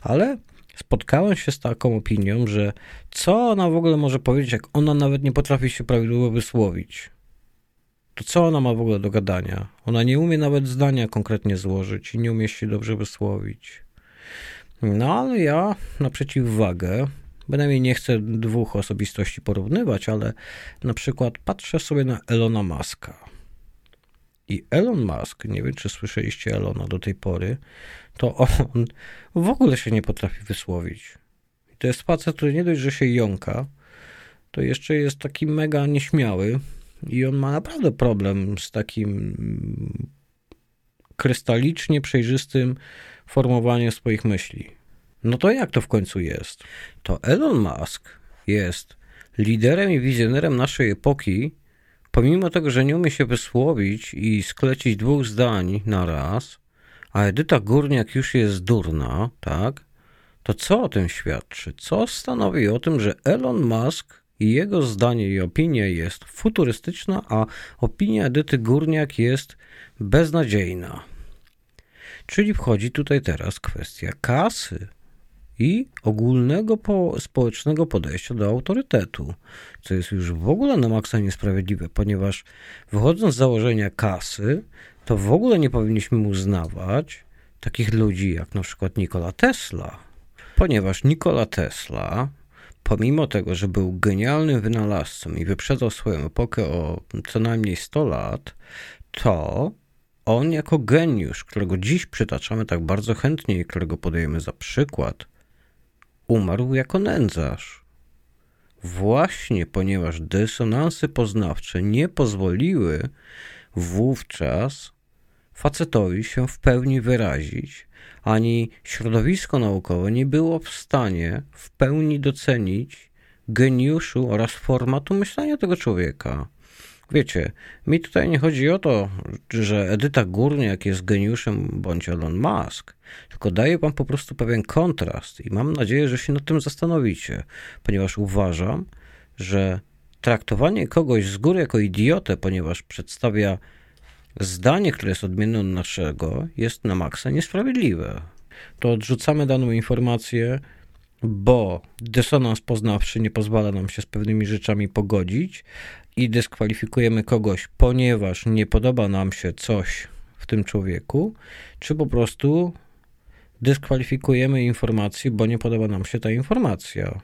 Ale spotkałem się z taką opinią, że co ona w ogóle może powiedzieć, jak ona nawet nie potrafi się prawidłowo wysłowić. To co ona ma w ogóle do gadania? Ona nie umie nawet zdania konkretnie złożyć i nie umie się dobrze wysłowić. No ale ja na przeciwwagę, bynajmniej nie chcę dwóch osobistości porównywać, ale na przykład patrzę sobie na Elona Muska. I Elon Musk, nie wiem czy słyszeliście Elona do tej pory, to on w ogóle się nie potrafi wysłowić. I to jest facet, który nie dość, że się jąka, to jeszcze jest taki mega nieśmiały i on ma naprawdę problem z takim krystalicznie przejrzystym formowaniem swoich myśli. No to jak to w końcu jest? To Elon Musk jest liderem i wizjonerem naszej epoki, pomimo tego, że nie umie się wysłowić i sklecić dwóch zdań na raz, a Edyta Górniak już jest durna, tak? To co o tym świadczy? Co stanowi o tym, że Elon Musk i jego zdanie i opinia jest futurystyczna, a opinia Edyty Górniak jest beznadziejna? Czyli wchodzi tutaj teraz kwestia kasy i ogólnego po, społecznego podejścia do autorytetu, co jest już w ogóle na maksa niesprawiedliwe, ponieważ wychodząc z założenia kasy, to w ogóle nie powinniśmy uznawać takich ludzi jak na przykład Nikola Tesla, ponieważ Nikola Tesla, pomimo tego, że był genialnym wynalazcą i wyprzedzał swoją epokę o co najmniej 100 lat, to on jako geniusz, którego dziś przytaczamy tak bardzo chętnie i którego podajemy za przykład, umarł jako nędzarz. Właśnie ponieważ dysonansy poznawcze nie pozwoliły wówczas facetowi się w pełni wyrazić, ani środowisko naukowe nie było w stanie w pełni docenić geniuszu oraz formatu myślenia tego człowieka. Wiecie, mi tutaj nie chodzi o to, że Edyta Górniak jest geniuszem bądź Elon Musk, tylko daję wam po prostu pewien kontrast i mam nadzieję, że się nad tym zastanowicie, ponieważ uważam, że traktowanie kogoś z góry jako idiotę, ponieważ przedstawia zdanie, które jest odmienne od naszego, jest na maksa niesprawiedliwe. To odrzucamy daną informację, bo dysonans poznawczy nie pozwala nam się z pewnymi rzeczami pogodzić i dyskwalifikujemy kogoś, ponieważ nie podoba nam się coś w tym człowieku, czy po prostu dyskwalifikujemy informację, bo nie podoba nam się ta informacja.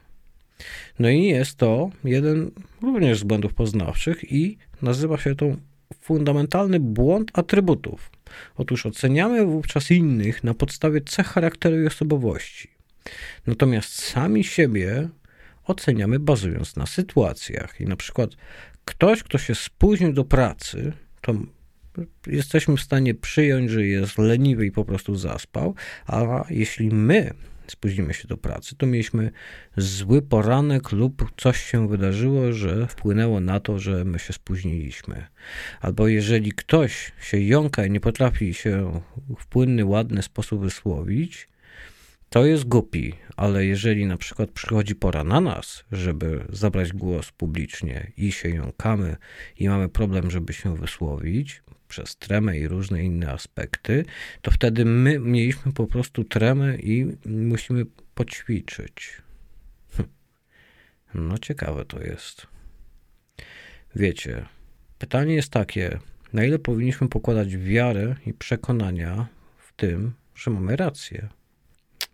No i jest to jeden również z błędów poznawczych i nazywa się to fundamentalny błąd atrybutów. Otóż oceniamy wówczas innych na podstawie cech charakteru i osobowości. Natomiast sami siebie oceniamy bazując na sytuacjach. I na przykład ktoś, kto się spóźnił do pracy, to jesteśmy w stanie przyjąć, że jest leniwy i po prostu zaspał, a jeśli my spóźnimy się do pracy, to mieliśmy zły poranek lub coś się wydarzyło, że wpłynęło na to, że my się spóźniliśmy. Albo jeżeli ktoś się jąka i nie potrafi się w płynny, ładny sposób wysłowić, to jest głupi, ale jeżeli na przykład przychodzi pora na nas, żeby zabrać głos publicznie i się jąkamy i mamy problem, żeby się wysłowić przez tremę i różne inne aspekty, to wtedy my mieliśmy po prostu tremę i musimy poćwiczyć. Hm. No ciekawe to jest. Wiecie, pytanie jest takie, na ile powinniśmy pokładać wiarę i przekonania w tym, że mamy rację?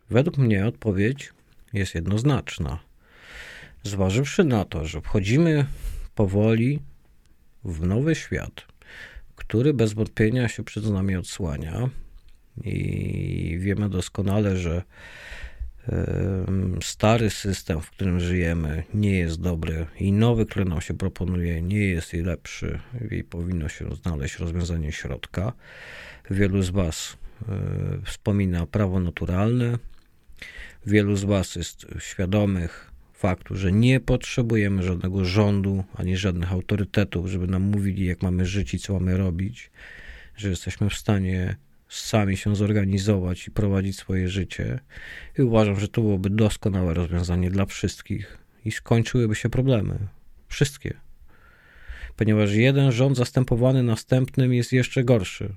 Według mnie odpowiedź jest jednoznaczna. Zważywszy na to, że wchodzimy powoli w nowy świat, który bez wątpienia się przed nami odsłania, i wiemy doskonale, że stary system, w którym żyjemy, nie jest dobry i nowy, który nam się proponuje, nie jest lepszy i powinno się znaleźć rozwiązanie środka. Wielu z Was e, wspomina prawo naturalne, Wielu z Was jest świadomych faktu, że nie potrzebujemy żadnego rządu ani żadnych autorytetów, żeby nam mówili, jak mamy żyć i co mamy robić, że jesteśmy w stanie sami się zorganizować i prowadzić swoje życie. I uważam, że to byłoby doskonałe rozwiązanie dla wszystkich i skończyłyby się problemy. Wszystkie. Ponieważ jeden rząd zastępowany następnym jest jeszcze gorszy.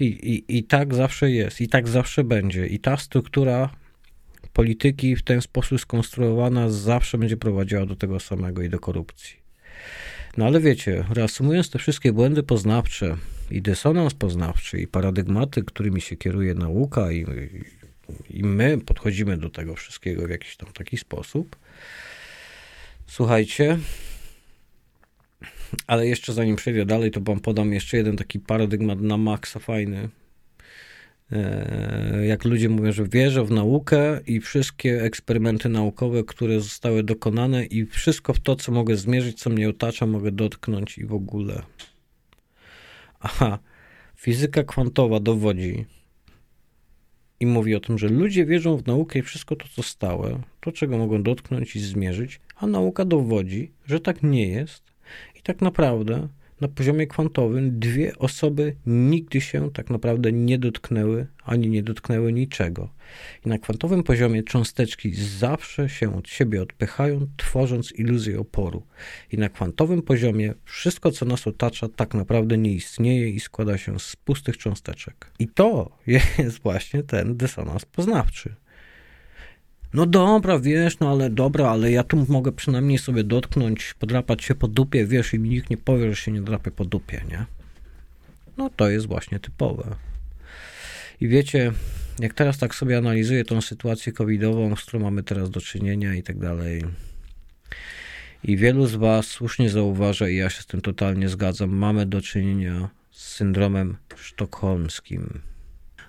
I, i, I tak zawsze jest, i tak zawsze będzie. I ta struktura polityki w ten sposób skonstruowana zawsze będzie prowadziła do tego samego i do korupcji. No ale wiecie, reasumując te wszystkie błędy poznawcze i dysonans poznawczy i paradygmaty, którymi się kieruje nauka i, i my podchodzimy do tego wszystkiego w jakiś tam taki sposób, słuchajcie, ale jeszcze zanim przejdę dalej, to wam podam jeszcze jeden taki paradygmat na maksa fajny, jak ludzie mówią, że wierzę w naukę i wszystkie eksperymenty naukowe, które zostały dokonane i wszystko w to, co mogę zmierzyć, co mnie otacza, mogę dotknąć i w ogóle. Aha, fizyka kwantowa dowodzi i mówi o tym, że ludzie wierzą w naukę i wszystko to, co stałe, to, czego mogą dotknąć i zmierzyć, a nauka dowodzi, że tak nie jest i tak naprawdę na poziomie kwantowym dwie osoby nigdy się tak naprawdę nie dotknęły, ani nie dotknęły niczego. I na kwantowym poziomie cząsteczki zawsze się od siebie odpychają, tworząc iluzję oporu. I na kwantowym poziomie wszystko, co nas otacza, tak naprawdę nie istnieje i składa się z pustych cząsteczek. I to jest właśnie ten dysonans poznawczy. No dobra, wiesz, no ale dobra, ale ja tu mogę przynajmniej sobie dotknąć, podrapać się po dupie, wiesz, i mi nikt nie powie, że się nie drapie po dupie, nie? No to jest właśnie typowe. I wiecie, jak teraz tak sobie analizuję tą sytuację covidową, z którą mamy teraz do czynienia i tak dalej, i wielu z Was słusznie zauważa, i ja się z tym totalnie zgadzam, mamy do czynienia z syndromem sztokholmskim.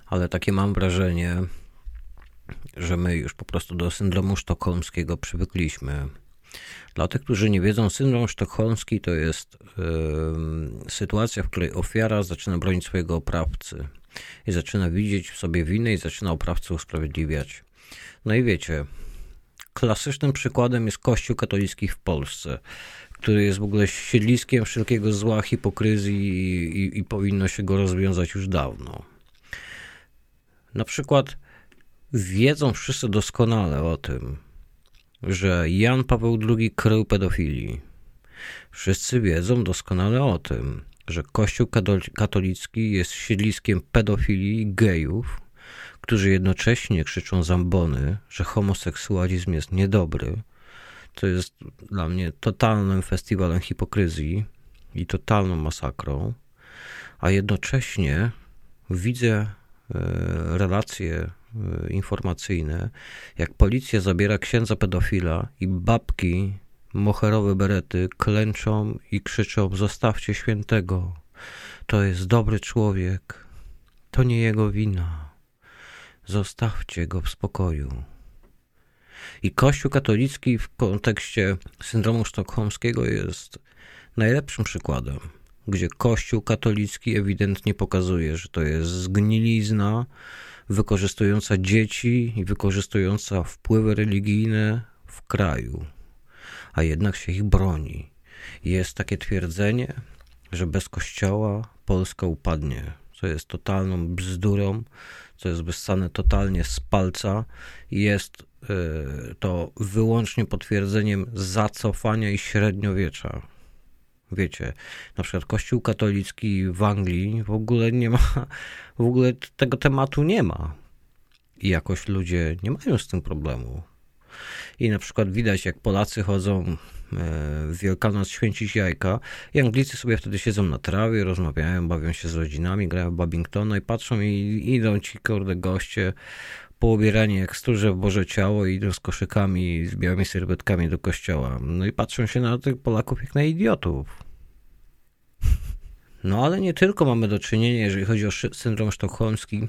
Ale takie mam wrażenie, że my już po prostu do syndromu sztokholmskiego przywykliśmy. Dla tych, którzy nie wiedzą, syndrom sztokholmski to jest yy, sytuacja, w której ofiara zaczyna bronić swojego oprawcy i zaczyna widzieć w sobie winę i zaczyna oprawcę usprawiedliwiać. No i wiecie, klasycznym przykładem jest Kościół katolicki w Polsce, który jest w ogóle siedliskiem wszelkiego zła, hipokryzji i, i, i powinno się go rozwiązać już dawno. Na przykład wiedzą wszyscy doskonale o tym, że Jan Paweł II krył pedofilii. Wszyscy wiedzą doskonale o tym, że Kościół katolicki jest siedliskiem pedofilii gejów, którzy jednocześnie krzyczą zambony, że homoseksualizm jest niedobry. To jest dla mnie totalnym festiwalem hipokryzji i totalną masakrą, a jednocześnie widzę e, relacje e, informacyjne, jak policja zabiera księdza pedofila i babki moherowe berety klęczą i krzyczą: Zostawcie świętego, to jest dobry człowiek, to nie jego wina. Zostawcie go w spokoju. I Kościół katolicki w kontekście syndromu sztokholmskiego jest najlepszym przykładem, gdzie Kościół katolicki ewidentnie pokazuje, że to jest zgnilizna wykorzystująca dzieci i wykorzystująca wpływy religijne w kraju, a jednak się ich broni. Jest takie twierdzenie, że bez Kościoła Polska upadnie, co jest totalną bzdurą, co jest wyssane totalnie z palca, jest y, to wyłącznie potwierdzeniem zacofania i średniowiecza. Wiecie, na przykład Kościół katolicki w Anglii w ogóle nie ma, w ogóle tego tematu nie ma. I jakoś ludzie nie mają z tym problemu. I na przykład widać, jak Polacy chodzą w Wielkanoc święcić jajka i Anglicy sobie wtedy siedzą na trawie, rozmawiają, bawią się z rodzinami, grają w Babingtona i patrzą i idą ci kurde goście poubierani jak stróże w Boże Ciało i idą z koszykami, z białymi serwetkami do kościoła. No i patrzą się na tych Polaków jak na idiotów. No ale nie tylko mamy do czynienia, jeżeli chodzi o syndrom sztokholmski,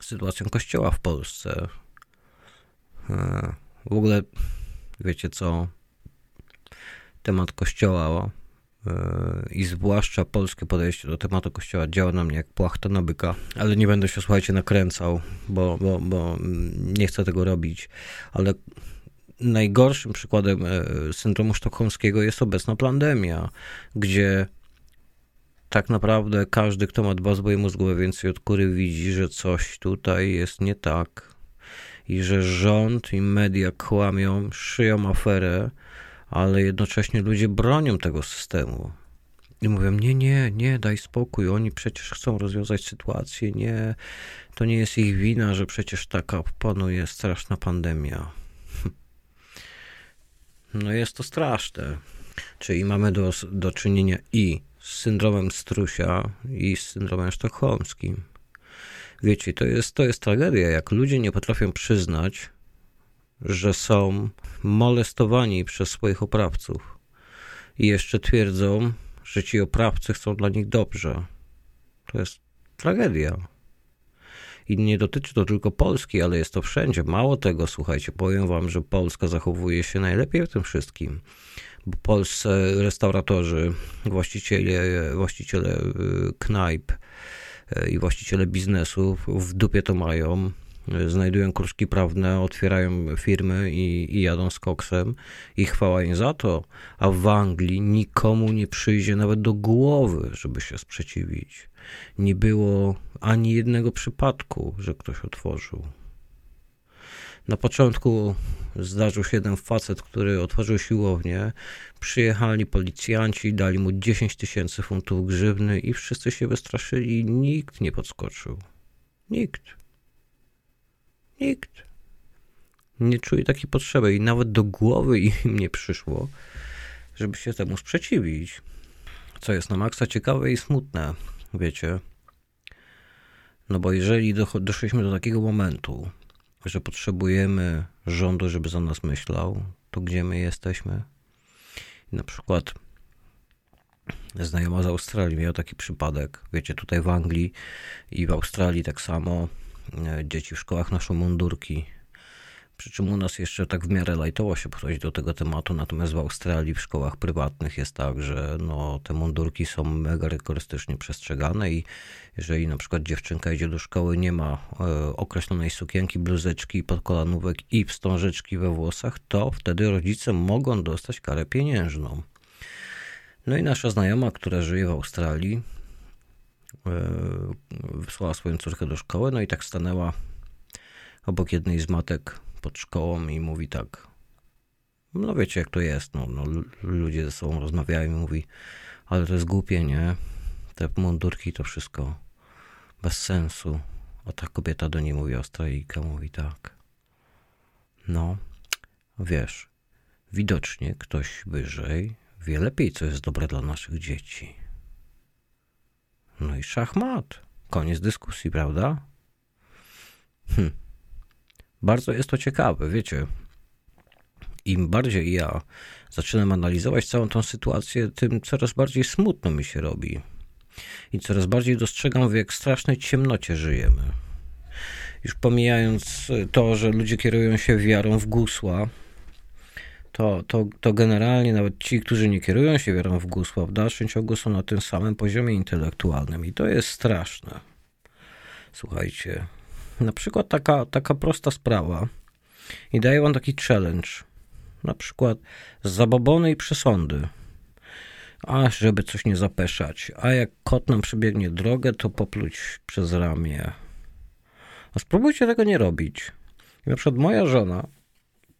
z sytuacją kościoła w Polsce. E, w ogóle, wiecie co, temat kościoła i zwłaszcza polskie podejście do tematu kościoła działa na mnie jak płachta na byka, ale nie będę się, słuchajcie, nakręcał, bo, bo, bo nie chcę tego robić, ale najgorszym przykładem e, syndromu sztokholmskiego jest obecna pandemia, gdzie tak naprawdę każdy, kto ma dwa zboje mózgowe więcej od kury, widzi, że coś tutaj jest nie tak i że rząd i media kłamią, szyją aferę, ale jednocześnie ludzie bronią tego systemu. I mówią, nie, nie, nie, daj spokój, oni przecież chcą rozwiązać sytuację, nie, to nie jest ich wina, że przecież taka panuje straszna pandemia. No jest to straszne. Czyli mamy do, do czynienia i z syndromem strusia, i z syndromem sztokholmskim. Wiecie, to jest, to jest tragedia, jak ludzie nie potrafią przyznać, że są molestowani przez swoich oprawców i jeszcze twierdzą, że ci oprawcy chcą dla nich dobrze. To jest tragedia. I nie dotyczy to tylko Polski, ale jest to wszędzie. Mało tego, słuchajcie, powiem wam, że Polska zachowuje się najlepiej w tym wszystkim. Bo polscy restauratorzy, właściciele, właściciele y, knajp y, i właściciele biznesów w dupie to mają znajdują kruszki prawne, otwierają firmy i, i jadą z koksem i chwała im za to. A w Anglii nikomu nie przyjdzie nawet do głowy, żeby się sprzeciwić. Nie było ani jednego przypadku, że ktoś otworzył. Na początku zdarzył się jeden facet, który otworzył siłownię. Przyjechali policjanci, dali mu 10 tysięcy funtów grzywny i wszyscy się wystraszyli. Nikt nie podskoczył. Nikt. Nikt nie czuje takiej potrzeby i nawet do głowy im nie przyszło, żeby się temu sprzeciwić. Co jest na maksa ciekawe i smutne, wiecie, No bo jeżeli doszliśmy do takiego momentu, że potrzebujemy rządu, żeby za nas myślał, to gdzie my jesteśmy? na przykład znajoma z Australii miała taki przypadek. Wiecie, tutaj w Anglii i w Australii tak samo dzieci w szkołach noszą mundurki przy czym u nas jeszcze tak w miarę lajtowo się podchodzi do tego tematu, natomiast w Australii w szkołach prywatnych jest tak, że no, te mundurki są mega rygorystycznie przestrzegane i jeżeli na przykład dziewczynka idzie do szkoły, nie ma e, określonej sukienki, bluzeczki, podkolanówek i wstążeczki we włosach, to wtedy rodzice mogą dostać karę pieniężną. No i nasza znajoma, która żyje w Australii, e, wysłała swoją córkę do szkoły, no i tak stanęła obok jednej z matek pod szkołą i mówi tak, no wiecie jak to jest, no, no ludzie ze sobą rozmawiają i mówi, ale to jest głupie, nie? Te mundurki to wszystko bez sensu. A ta kobieta do niej mówi, Australijka mówi tak. No, wiesz, widocznie ktoś wyżej wie lepiej, co jest dobre dla naszych dzieci. No i szachmat. Koniec dyskusji, prawda? Hm bardzo jest to ciekawe, wiecie. Im bardziej ja zaczynam analizować całą tą sytuację, tym coraz bardziej smutno mi się robi. I coraz bardziej dostrzegam, w jak strasznej ciemnocie żyjemy. Już pomijając to, że ludzie kierują się wiarą w gusła, to, to, to generalnie nawet ci, którzy nie kierują się wiarą w gusła, w dalszym ciągu są na tym samym poziomie intelektualnym. I to jest straszne. Słuchajcie, na przykład taka, taka prosta sprawa i daję wam taki challenge. Na przykład zabobony i przesądy. A, żeby coś nie zapeszać. A jak kot nam przebiegnie drogę, to popluć przez ramię. A spróbujcie tego nie robić. na przykład moja żona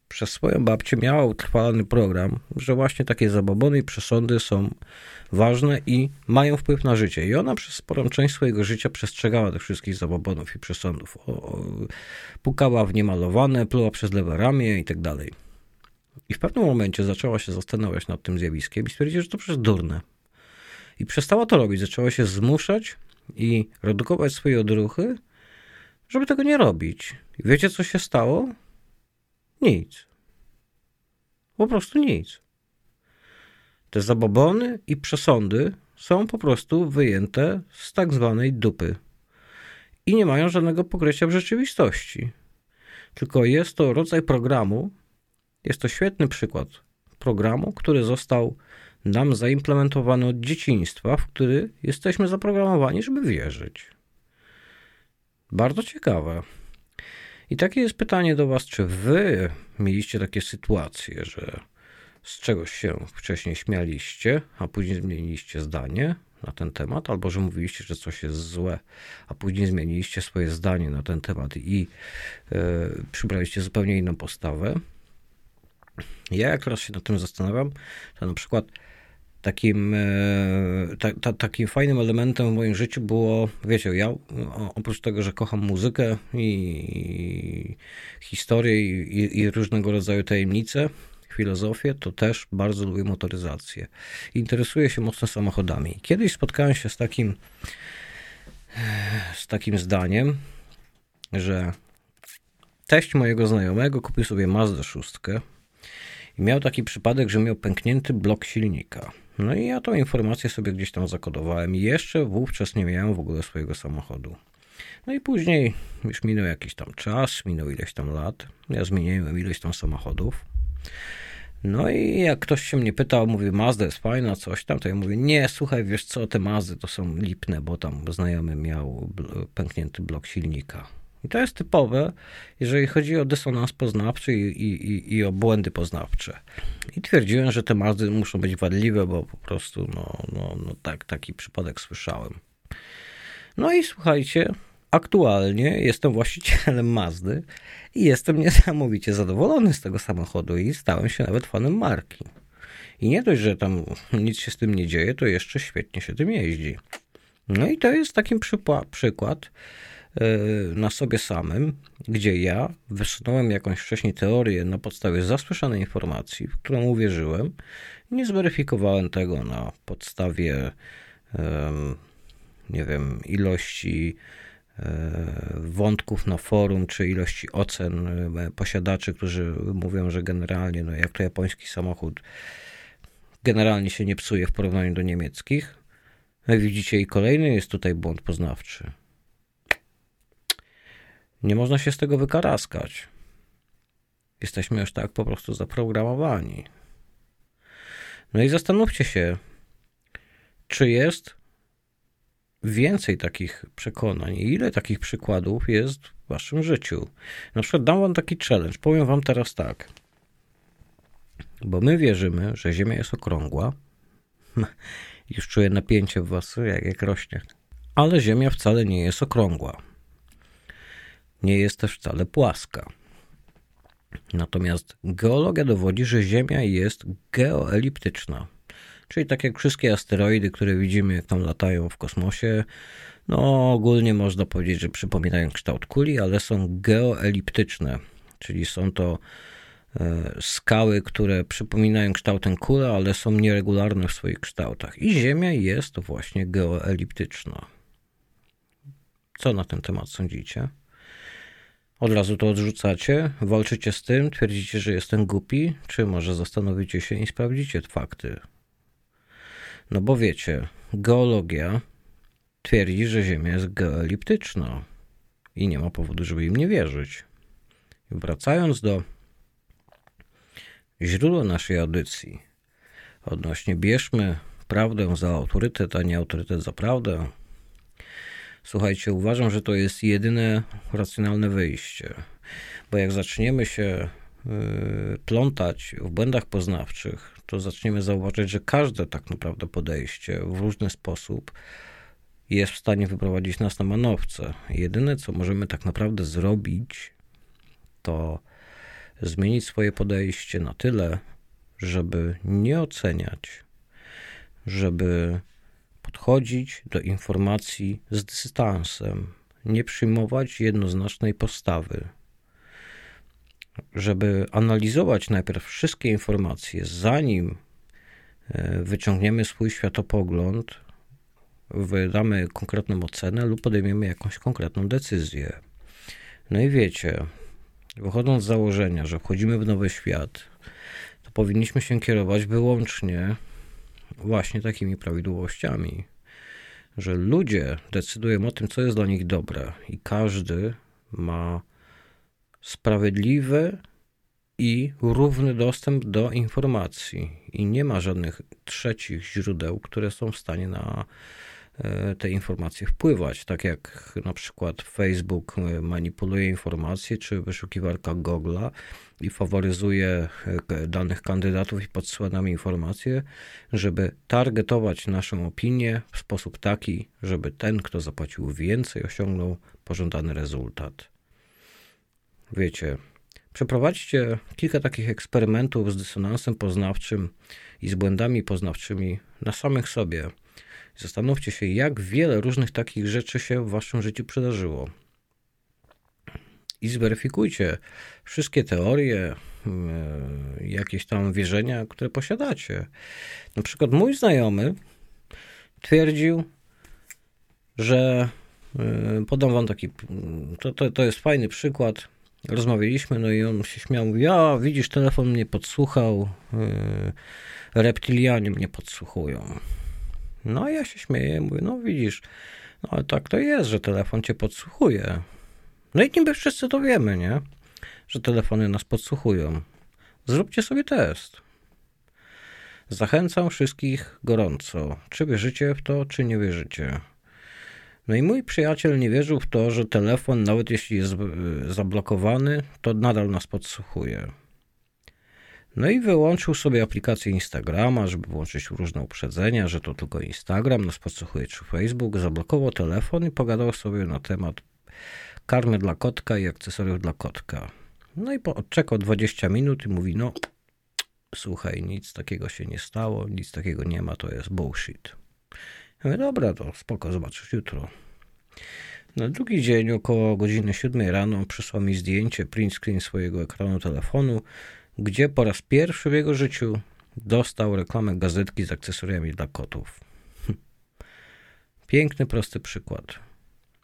przez swoją babcię miała utrwalony program, że właśnie takie zabobony i przesądy są ważne i mają wpływ na życie. I ona przez sporą część swojego życia przestrzegała tych wszystkich zabobonów i przesądów. O, o, pukała w niemalowane, pluła przez lewe ramię i tak dalej. I w pewnym momencie zaczęła się zastanawiać nad tym zjawiskiem i stwierdziła, że to przecież durne. I przestała to robić. Zaczęła się zmuszać i redukować swoje odruchy, żeby tego nie robić. I wiecie, co się stało? Nic. Po prostu nic. Te zabobony i przesądy są po prostu wyjęte z tak zwanej dupy i nie mają żadnego pokrycia w rzeczywistości. Tylko jest to rodzaj programu, jest to świetny przykład programu, który został nam zaimplementowany od dzieciństwa, w który jesteśmy zaprogramowani, żeby wierzyć. Bardzo ciekawe. I takie jest pytanie do Was, czy Wy mieliście takie sytuacje, że z czegoś się wcześniej śmialiście, a później zmieniliście zdanie na ten temat, albo że mówiliście, że coś jest złe, a później zmieniliście swoje zdanie na ten temat i yy, przybraliście zupełnie inną postawę. Ja jak teraz się nad tym zastanawiam, to na przykład takim, e, ta, ta, takim fajnym elementem w moim życiu było, wiecie, ja oprócz tego, że kocham muzykę i historię i, i różnego rodzaju tajemnice, filozofię, to też bardzo lubię motoryzację. Interesuję się mocno samochodami. Kiedyś spotkałem się z takim z takim zdaniem, że teść mojego znajomego kupił sobie Mazda 6 i miał taki przypadek, że miał pęknięty blok silnika. No i ja tą informację sobie gdzieś tam zakodowałem jeszcze wówczas nie miałem w ogóle swojego samochodu. No i później już minął jakiś tam czas, minął ileś tam lat. Ja zmieniłem ileś tam samochodów. No i jak ktoś się mnie pytał, mówi Mazda jest fajna, coś tam, to ja mówię, nie, słuchaj, wiesz co, te Mazdy to są lipne, bo tam znajomy miał pęknięty blok silnika. I to jest typowe, jeżeli chodzi o dysonans poznawczy i, i, i o błędy poznawcze. I twierdziłem, że te Mazdy muszą być wadliwe, bo po prostu, no, no, no tak, taki przypadek słyszałem. No i słuchajcie, aktualnie jestem właścicielem Mazdy i jestem niesamowicie zadowolony z tego samochodu i stałem się nawet fanem marki. I nie dość, że tam nic się z tym nie dzieje, to jeszcze świetnie się tym jeździ. No i to jest taki przykład na sobie samym, gdzie ja wysunąłem jakąś wcześniej teorię na podstawie zasłyszanej informacji, w którą uwierzyłem. Nie zweryfikowałem tego na podstawie, nie wiem, ilości wątków na forum, czy ilości ocen posiadaczy, którzy mówią, że generalnie, no jak to japoński samochód generalnie się nie psuje w porównaniu do niemieckich. Widzicie, i kolejny jest tutaj błąd poznawczy. Nie można się z tego wykaraskać. Jesteśmy już tak po prostu zaprogramowani. No i zastanówcie się, czy jest więcej takich przekonań i ile takich przykładów jest w waszym życiu. Na przykład dam wam taki challenge. Powiem wam teraz tak. Bo my wierzymy, że Ziemia jest okrągła. Już czuję napięcie w was, jak, jak rośnie. Ale Ziemia wcale nie jest okrągła. Nie jest też wcale płaska. Natomiast geologia dowodzi, że Ziemia jest geoeliptyczna. Czyli tak jak wszystkie asteroidy, które widzimy, jak tam latają w kosmosie, no ogólnie można powiedzieć, że przypominają kształt kuli, ale są geoeliptyczne. Czyli są to e, skały, które przypominają kształtem kuli, ale są nieregularne w swoich kształtach. I Ziemia jest właśnie geoeliptyczna. Co na ten temat sądzicie? Od razu to odrzucacie, walczycie z tym, twierdzicie, że jestem głupi, czy może zastanowicie się i sprawdzicie fakty. No bo wiecie, geologia twierdzi, że Ziemia jest geoeliptyczna i nie ma powodu, żeby im nie wierzyć. Wracając do źródła naszej audycji, odnośnie bierzmy prawdę za autorytet, a nie autorytet za prawdę, Słuchajcie, uważam, że to jest jedyne racjonalne wyjście, bo jak zaczniemy się y, plątać w błędach poznawczych, to zaczniemy zauważyć, że każde tak naprawdę podejście w różny sposób jest w stanie wyprowadzić nas na manowce. Jedyne, co możemy tak naprawdę zrobić, to zmienić swoje podejście na tyle, żeby nie oceniać, żeby podchodzić do informacji z dystansem, nie przyjmować jednoznacznej postawy, żeby analizować najpierw wszystkie informacje, zanim e, wyciągniemy swój światopogląd, wydamy konkretną ocenę lub podejmiemy jakąś konkretną decyzję. No i wiecie, wychodząc z założenia, że wchodzimy w nowy świat, to powinniśmy się kierować wyłącznie właśnie takimi prawidłowościami, że ludzie decydują o tym, co jest dla nich dobre, i każdy ma sprawiedliwy i równy dostęp do informacji, i nie ma żadnych trzecich źródeł, które są w stanie na te informacje wpływać, tak jak na przykład Facebook e, manipuluje informacje, czy wyszukiwarka Google'a i faworyzuje e, danych kandydatów i podsyła nam informacje, żeby targetować naszą opinię w sposób taki, żeby ten, kto zapłacił więcej, osiągnął pożądany rezultat. Wiecie, przeprowadźcie kilka takich eksperymentów z dysonansem poznawczym i z błędami poznawczymi na samych sobie Zastanówcie się, jak wiele różnych takich rzeczy się w waszym życiu przydarzyło. I zweryfikujcie wszystkie teorie, mm, jakieś tam wierzenia, które posiadacie. Na przykład mój znajomy twierdził, że y, podam wam taki, to, to, to jest fajny przykład. Rozmawialiśmy, no i on się śmiał, mówi, a widzisz, telefon mnie podsłuchał, y, reptilianie mnie podsłuchują. No ja się śmieję, mówię, no widzisz, no ale tak to jest, że telefon cię podsłuchuje. No i niby wszyscy to wiemy, nie? Że telefony nas podsłuchują. Zróbcie sobie test. Zachęcam wszystkich gorąco. Czy wierzycie w to, czy nie wierzycie? No i mój przyjaciel nie wierzył w to, że telefon, nawet jeśli jest e, zablokowany, to nadal nas podsłuchuje. No i wyłączył sobie aplikację Instagrama, żeby włączyć różne uprzedzenia, że to tylko Instagram, nas podsłuchuje czy Facebook, zablokował telefon i pogadał sobie na temat karmy dla kotka i akcesoriów dla kotka. No i odczekał 20 minut i mówi, no słuchaj, nic takiego się nie stało, nic takiego nie ma, to jest bullshit. Ja mówię, dobra, to spoko, zobaczysz jutro. Na drugi dzień, około godziny 7 rano, przysłał mi zdjęcie, print screen swojego ekranu telefonu, gdzie po raz pierwszy w jego życiu dostał reklamę gazetki z akcesoriami dla kotów. Piękny, prosty przykład.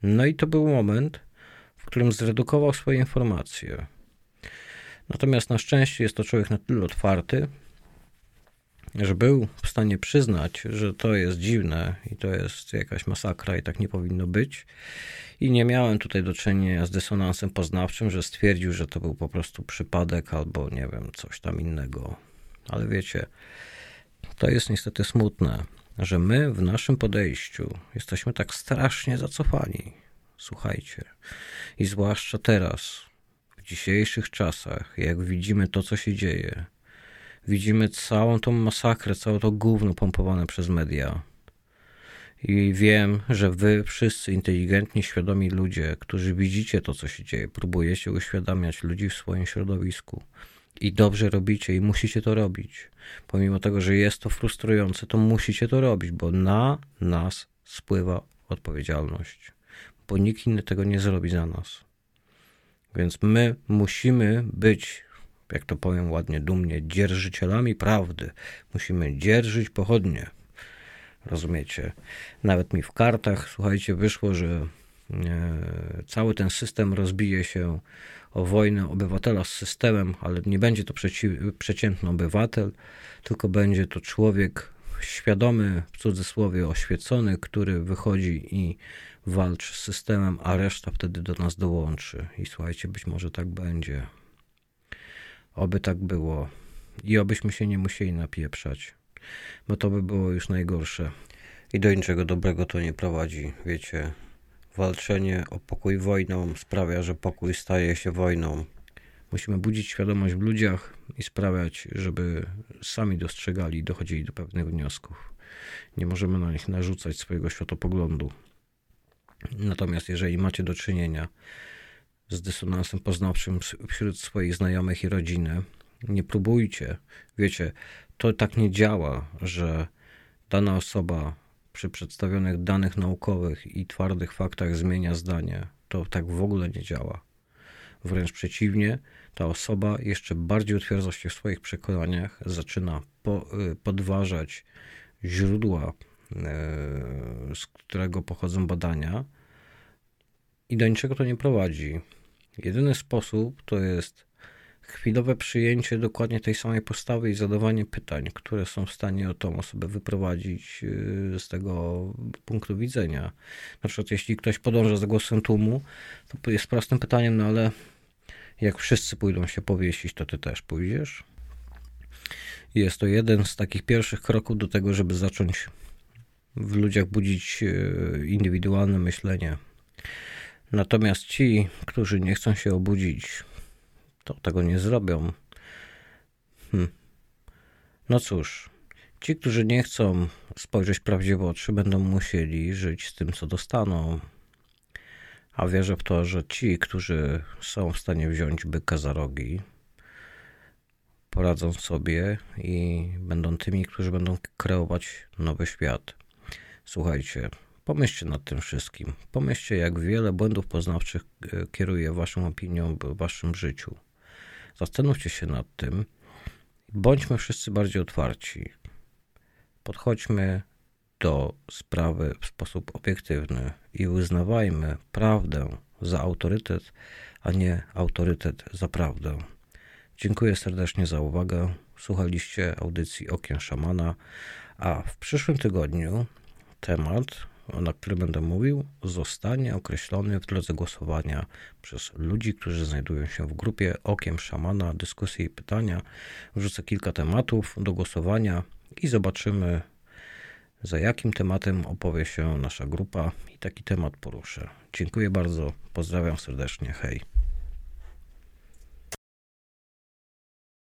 No i to był moment, w którym zredukował swoje informacje. Natomiast na szczęście jest to człowiek na tyle otwarty, że był w stanie przyznać, że to jest dziwne i to jest jakaś masakra i tak nie powinno być. I nie miałem tutaj do czynienia z dysonansem poznawczym, że stwierdził, że to był po prostu przypadek albo nie wiem, coś tam innego. Ale wiecie, to jest niestety smutne, że my w naszym podejściu jesteśmy tak strasznie zacofani. Słuchajcie, i zwłaszcza teraz, w dzisiejszych czasach, jak widzimy to, co się dzieje, widzimy całą tą masakrę, całe to gówno pompowane przez media. I wiem, że wy wszyscy inteligentni, świadomi ludzie, którzy widzicie to, co się dzieje, próbujecie uświadamiać ludzi w swoim środowisku. I dobrze robicie i musicie to robić. Pomimo tego, że jest to frustrujące, to musicie to robić, bo na nas spływa odpowiedzialność. Bo nikt inny tego nie zrobi za nas. Więc my musimy być jak to powiem ładnie, dumnie, dzierżycielami prawdy. Musimy dzierżyć pochodnie. Rozumiecie? Nawet mi w kartach, słuchajcie, wyszło, że e, cały ten system rozbije się o wojnę obywatela z systemem, ale nie będzie to przeci- przeciętny obywatel, tylko będzie to człowiek świadomy, w cudzysłowie oświecony, który wychodzi i walczy z systemem, a reszta wtedy do nas dołączy. I słuchajcie, być może tak będzie. Oby tak było. I obyśmy się nie musieli napieprzać, bo to by było już najgorsze. I do niczego dobrego to nie prowadzi, wiecie. Walczenie o pokój wojną sprawia, że pokój staje się wojną. Musimy budzić świadomość w ludziach i sprawiać, żeby sami dostrzegali i dochodzili do pewnych wniosków. Nie możemy na nich narzucać swojego światopoglądu. Natomiast jeżeli macie do czynienia z dysonansem poznawczym wśród swoich znajomych i rodziny. Nie próbujcie. Wiecie, to tak nie działa, że dana osoba przy przedstawionych danych naukowych i twardych faktach zmienia zdanie. To tak w ogóle nie działa. Wręcz przeciwnie, ta osoba jeszcze bardziej utwierdza się w swoich przekonaniach, zaczyna po, y, podważać źródła, y, z którego pochodzą badania, i do niczego to nie prowadzi. Jedyny sposób to jest chwilowe przyjęcie dokładnie tej samej postawy i zadawanie pytań, które są w stanie o tą osobę wyprowadzić y, z tego punktu widzenia. Na przykład, jeśli ktoś podąża za głosem tłumu, to jest prostym pytaniem, no ale jak wszyscy pójdą się powiesić, to ty też pójdziesz? Jest to jeden z takich pierwszych kroków do tego, żeby zacząć w ludziach budzić y, indywidualne myślenie. Natomiast ci, którzy nie chcą się obudzić, to tego nie zrobią. Hm. No cóż, ci, którzy nie chcą spojrzeć prawdzie w oczy, będą musieli żyć z tym, co dostaną. A wierzę w to, że ci, którzy są w stanie wziąć byka za rogi, poradzą sobie i będą tymi, którzy będą kreować nowy świat. Słuchajcie, Pomyślcie nad tym wszystkim. Pomyślcie, jak wiele błędów poznawczych e, kieruje waszą opinią w waszym życiu. Zastanówcie się nad tym. Bądźmy wszyscy bardziej otwarci. Podchodźmy do sprawy w sposób obiektywny i uznawajmy prawdę za autorytet, a nie autorytet za prawdę. Dziękuję serdecznie za uwagę. Słuchaliście audycji Okien Szamana, a w przyszłym tygodniu temat na który będę mówił, zostanie określony w drodze głosowania przez ludzi, którzy znajdują się w grupie Okiem Szamana, dyskusje i pytania. Wrzucę kilka tematów do głosowania i zobaczymy, za jakim tematem opowie się nasza grupa i taki temat poruszę. Dziękuję bardzo, pozdrawiam serdecznie, hej.